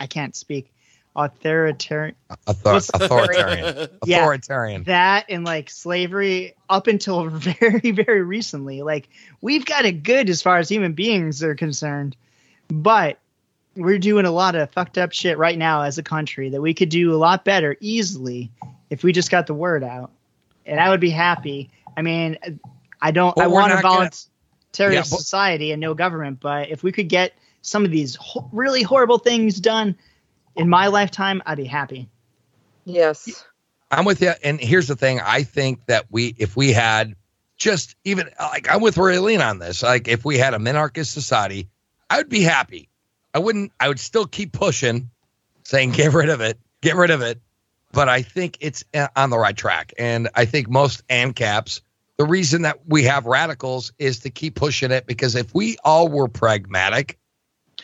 I can't speak. Authoritarian Author- authoritarian. Yeah. Authoritarian. that and like slavery up until very very recently. Like we've got it good as far as human beings are concerned, but we're doing a lot of fucked up shit right now as a country that we could do a lot better easily if we just got the word out. And I would be happy. I mean, I don't. But I want a not gonna- voluntary Yeah, society and no government. But if we could get some of these ho- really horrible things done in my lifetime, I'd be happy. yes. I'm with you. And here's the thing: I think that we, if we had just even like I'm with Raylene on this. Like if we had a minarchist society, I would be happy. I wouldn't. I would still keep pushing, saying get rid of it, get rid of it. But I think it's uh, on the right track, and I think most ANCAPs. The reason that we have radicals is to keep pushing it because if we all were pragmatic,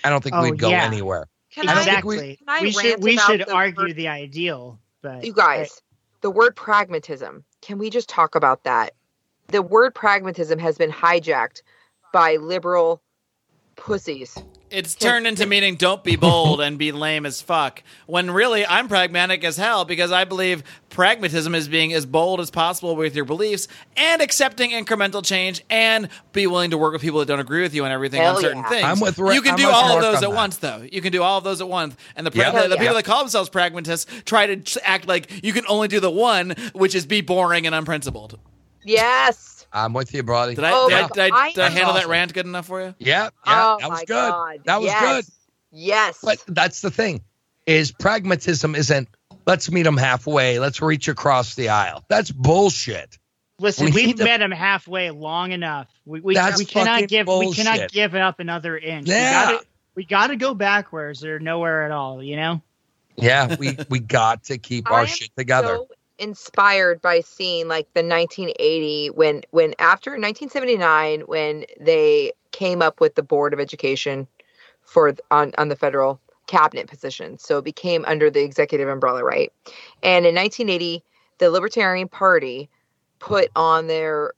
I don't think Oh, we'd go yeah. anywhere. Can I, exactly. can I we should we should the argue word- the ideal, but you guys, the word pragmatism. Can we just talk about that? The word pragmatism has been hijacked by liberal pussies. It's turned into meaning don't be bold and be lame as fuck. When really I'm pragmatic as hell because I believe pragmatism is being as bold as possible with your beliefs and accepting incremental change and be willing to work with people that don't agree with you on everything Hell on certain yeah. things. I'm with Ra- you can I'm do all of those at that. once though. You can do all of those at once. And the, pra- Yeah. the, the Hell people yeah. that call themselves pragmatists try to act like you can only do the one, which is be boring and unprincipled. Yes. I'm with you, brother. Did I, Oh did, did I, did I I- handle that rant good enough for you? Yeah, yeah, oh that was my good. God. That was yes. good. Yes. But that's the thing is pragmatism isn't let's meet them halfway, let's reach across the aisle. That's bullshit. listen, we we've to- met him halfway long enough. We we, That's we cannot fucking give we cannot give up another inch. Yeah. We gotta, we gotta go backwards or nowhere at all. You know. Yeah, we we got to keep our am shit together. so inspired by seeing like the 1980 when when after 1979 when they came up with the board of education for on on the federal cabinet position. So it became under the executive umbrella right? And in 1980 the libertarian party put on their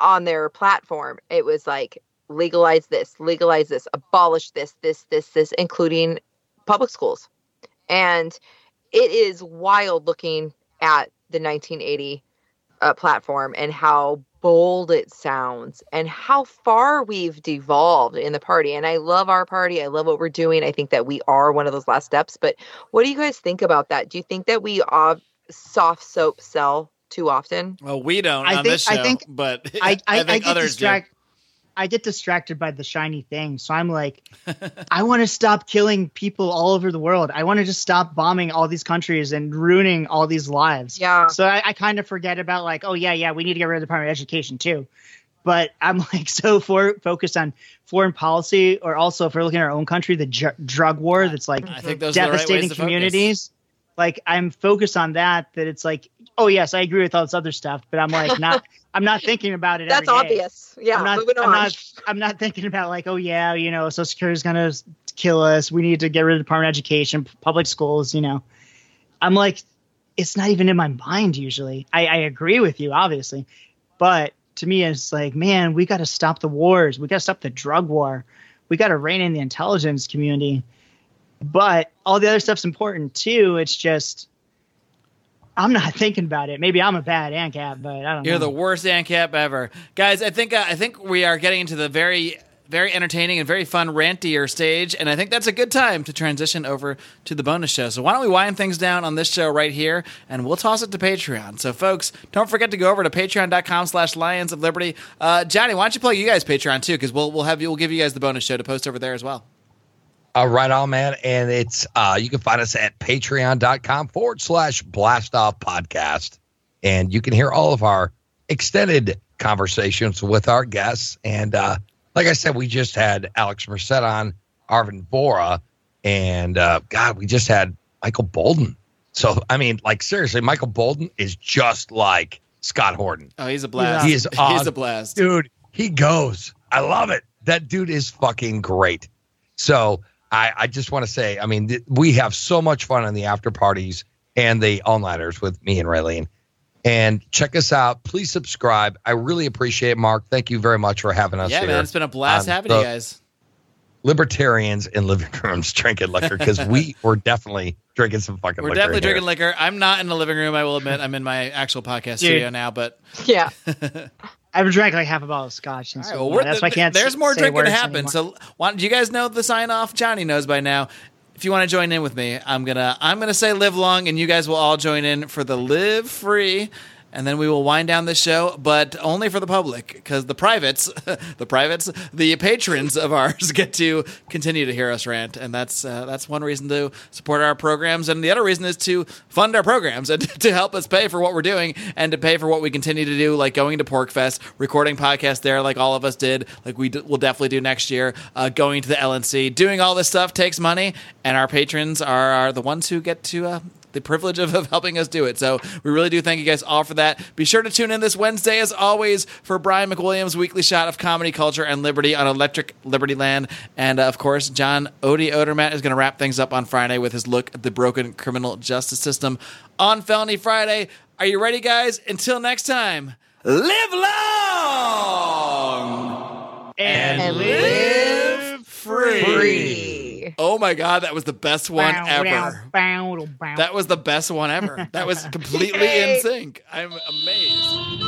on their platform it was like legalize this legalize this abolish this this this this including public schools. And it is wild looking at the 1980 uh, platform and how bold it sounds and how far we've devolved in the party. And I love our party. I love what we're doing. I think that we are one of those last steps. But what do you guys think about that? Do you think that we uh, soft soap sell too often? Well, we don't I on think- this show, I think- but I, I, I, think get others distract, I get distracted by the shiny thing. So I'm like, I want to stop killing people all over the world. I want to just stop bombing all these countries and ruining all these lives. Yeah. So I, I kind of forget about like, oh yeah, yeah, we need to get rid of the Department of Education too. But I'm like so for, focused on foreign policy, or also if we're looking at our own country, the dr- drug war that's like. I think those are the right ways devastating to focus. communities. Like I'm focused on that. That it's like, oh yes, I agree with all this other stuff, but I'm like not. I'm not thinking about it. That's every day. obvious. Yeah. I'm not, moving I'm not. I'm not thinking about like, oh yeah, you know, Social Security is gonna kill us. We need to get rid of the Department of Education, public schools. You know, I'm like, it's not even in my mind usually. I, I agree with you, obviously, but to me, it's like, man, we got to stop the wars. We got to stop the drug war. We got to rein in the intelligence community. But all the other stuff's important too. It's just. I'm not thinking about it. Maybe I'm a bad ANCAP, but I don't You're know. the worst ANCAP ever, guys. I think uh, I think we are getting into the very very entertaining and very fun rantier stage, and I think that's a good time to transition over to the bonus show. So why don't we wind things down on this show right here, and we'll toss it to Patreon. So folks, don't forget to go over to Patreon.com/slash Lions of Liberty. Uh, Johnny, why don't you plug you guys Patreon too? Because we'll we'll have you we'll give you guys the bonus show to post over there as well. Uh, right on, man. And it's uh, you can find us at patreon.com forward slash blast off podcast. And you can hear all of our extended conversations with our guests. And uh, like I said, we just had Alex Merced on, Arvin Vohra, and uh, God, we just had Michael Boldin. So, I mean, like, seriously, Michael Boldin is just like Scott Horton. Oh, he's a blast. He is he's a blast. Dude, he goes. I love it. That dude is fucking great. So I, I just want to say, I mean, th- we have so much fun on the after parties and the all nighters with me and Raylene. And check us out. Please subscribe. I really appreciate it, Marc. Thank you very much for having us Yeah, here. man, it's been a blast on having you guys. Libertarians in living rooms drinking liquor because we were definitely drinking some fucking We're liquor. definitely drinking liquor. I'm not in the living room. I will admit, I'm in my actual podcast Dude. studio now, but yeah. I've drank like half a bottle of scotch. All right, so well, that's why I can't. There's more drinking to happen. anymore. So, why, do you guys know the sign off? Johnny knows by now. If you want to join in with me, I'm gonna I'm gonna say live long, and you guys will all join in for the live free. And then we will wind down this show, but only for the public, because the privates, the privates, the patrons of ours get to continue to hear us rant, and that's uh, that's one reason to support our programs, and the other reason is to fund our programs and to help us pay for what we're doing and to pay for what we continue to do, like going to PorcFest, recording podcasts there, like all of us did, like we d- will definitely do next year, uh, going to the LNC, doing all this stuff takes money, and our patrons are, are the ones who get to uh, the privilege of, of helping us do it. So we really do thank you guys all for that. Be sure to tune in this Wednesday, as always, for Brian McWilliams' weekly shot of comedy, culture, and liberty on Electric Liberty Land. And uh, of course, John Odie Odermatt is going to wrap things up on Friday with his look at the broken criminal justice system on Felony Friday. Are you ready, guys? Until next time, live long and, And live free. Free. Oh my God, that was the best one Bow, ever. bow, bow, bow. That was the best one ever. That was completely in sync. I'm amazed.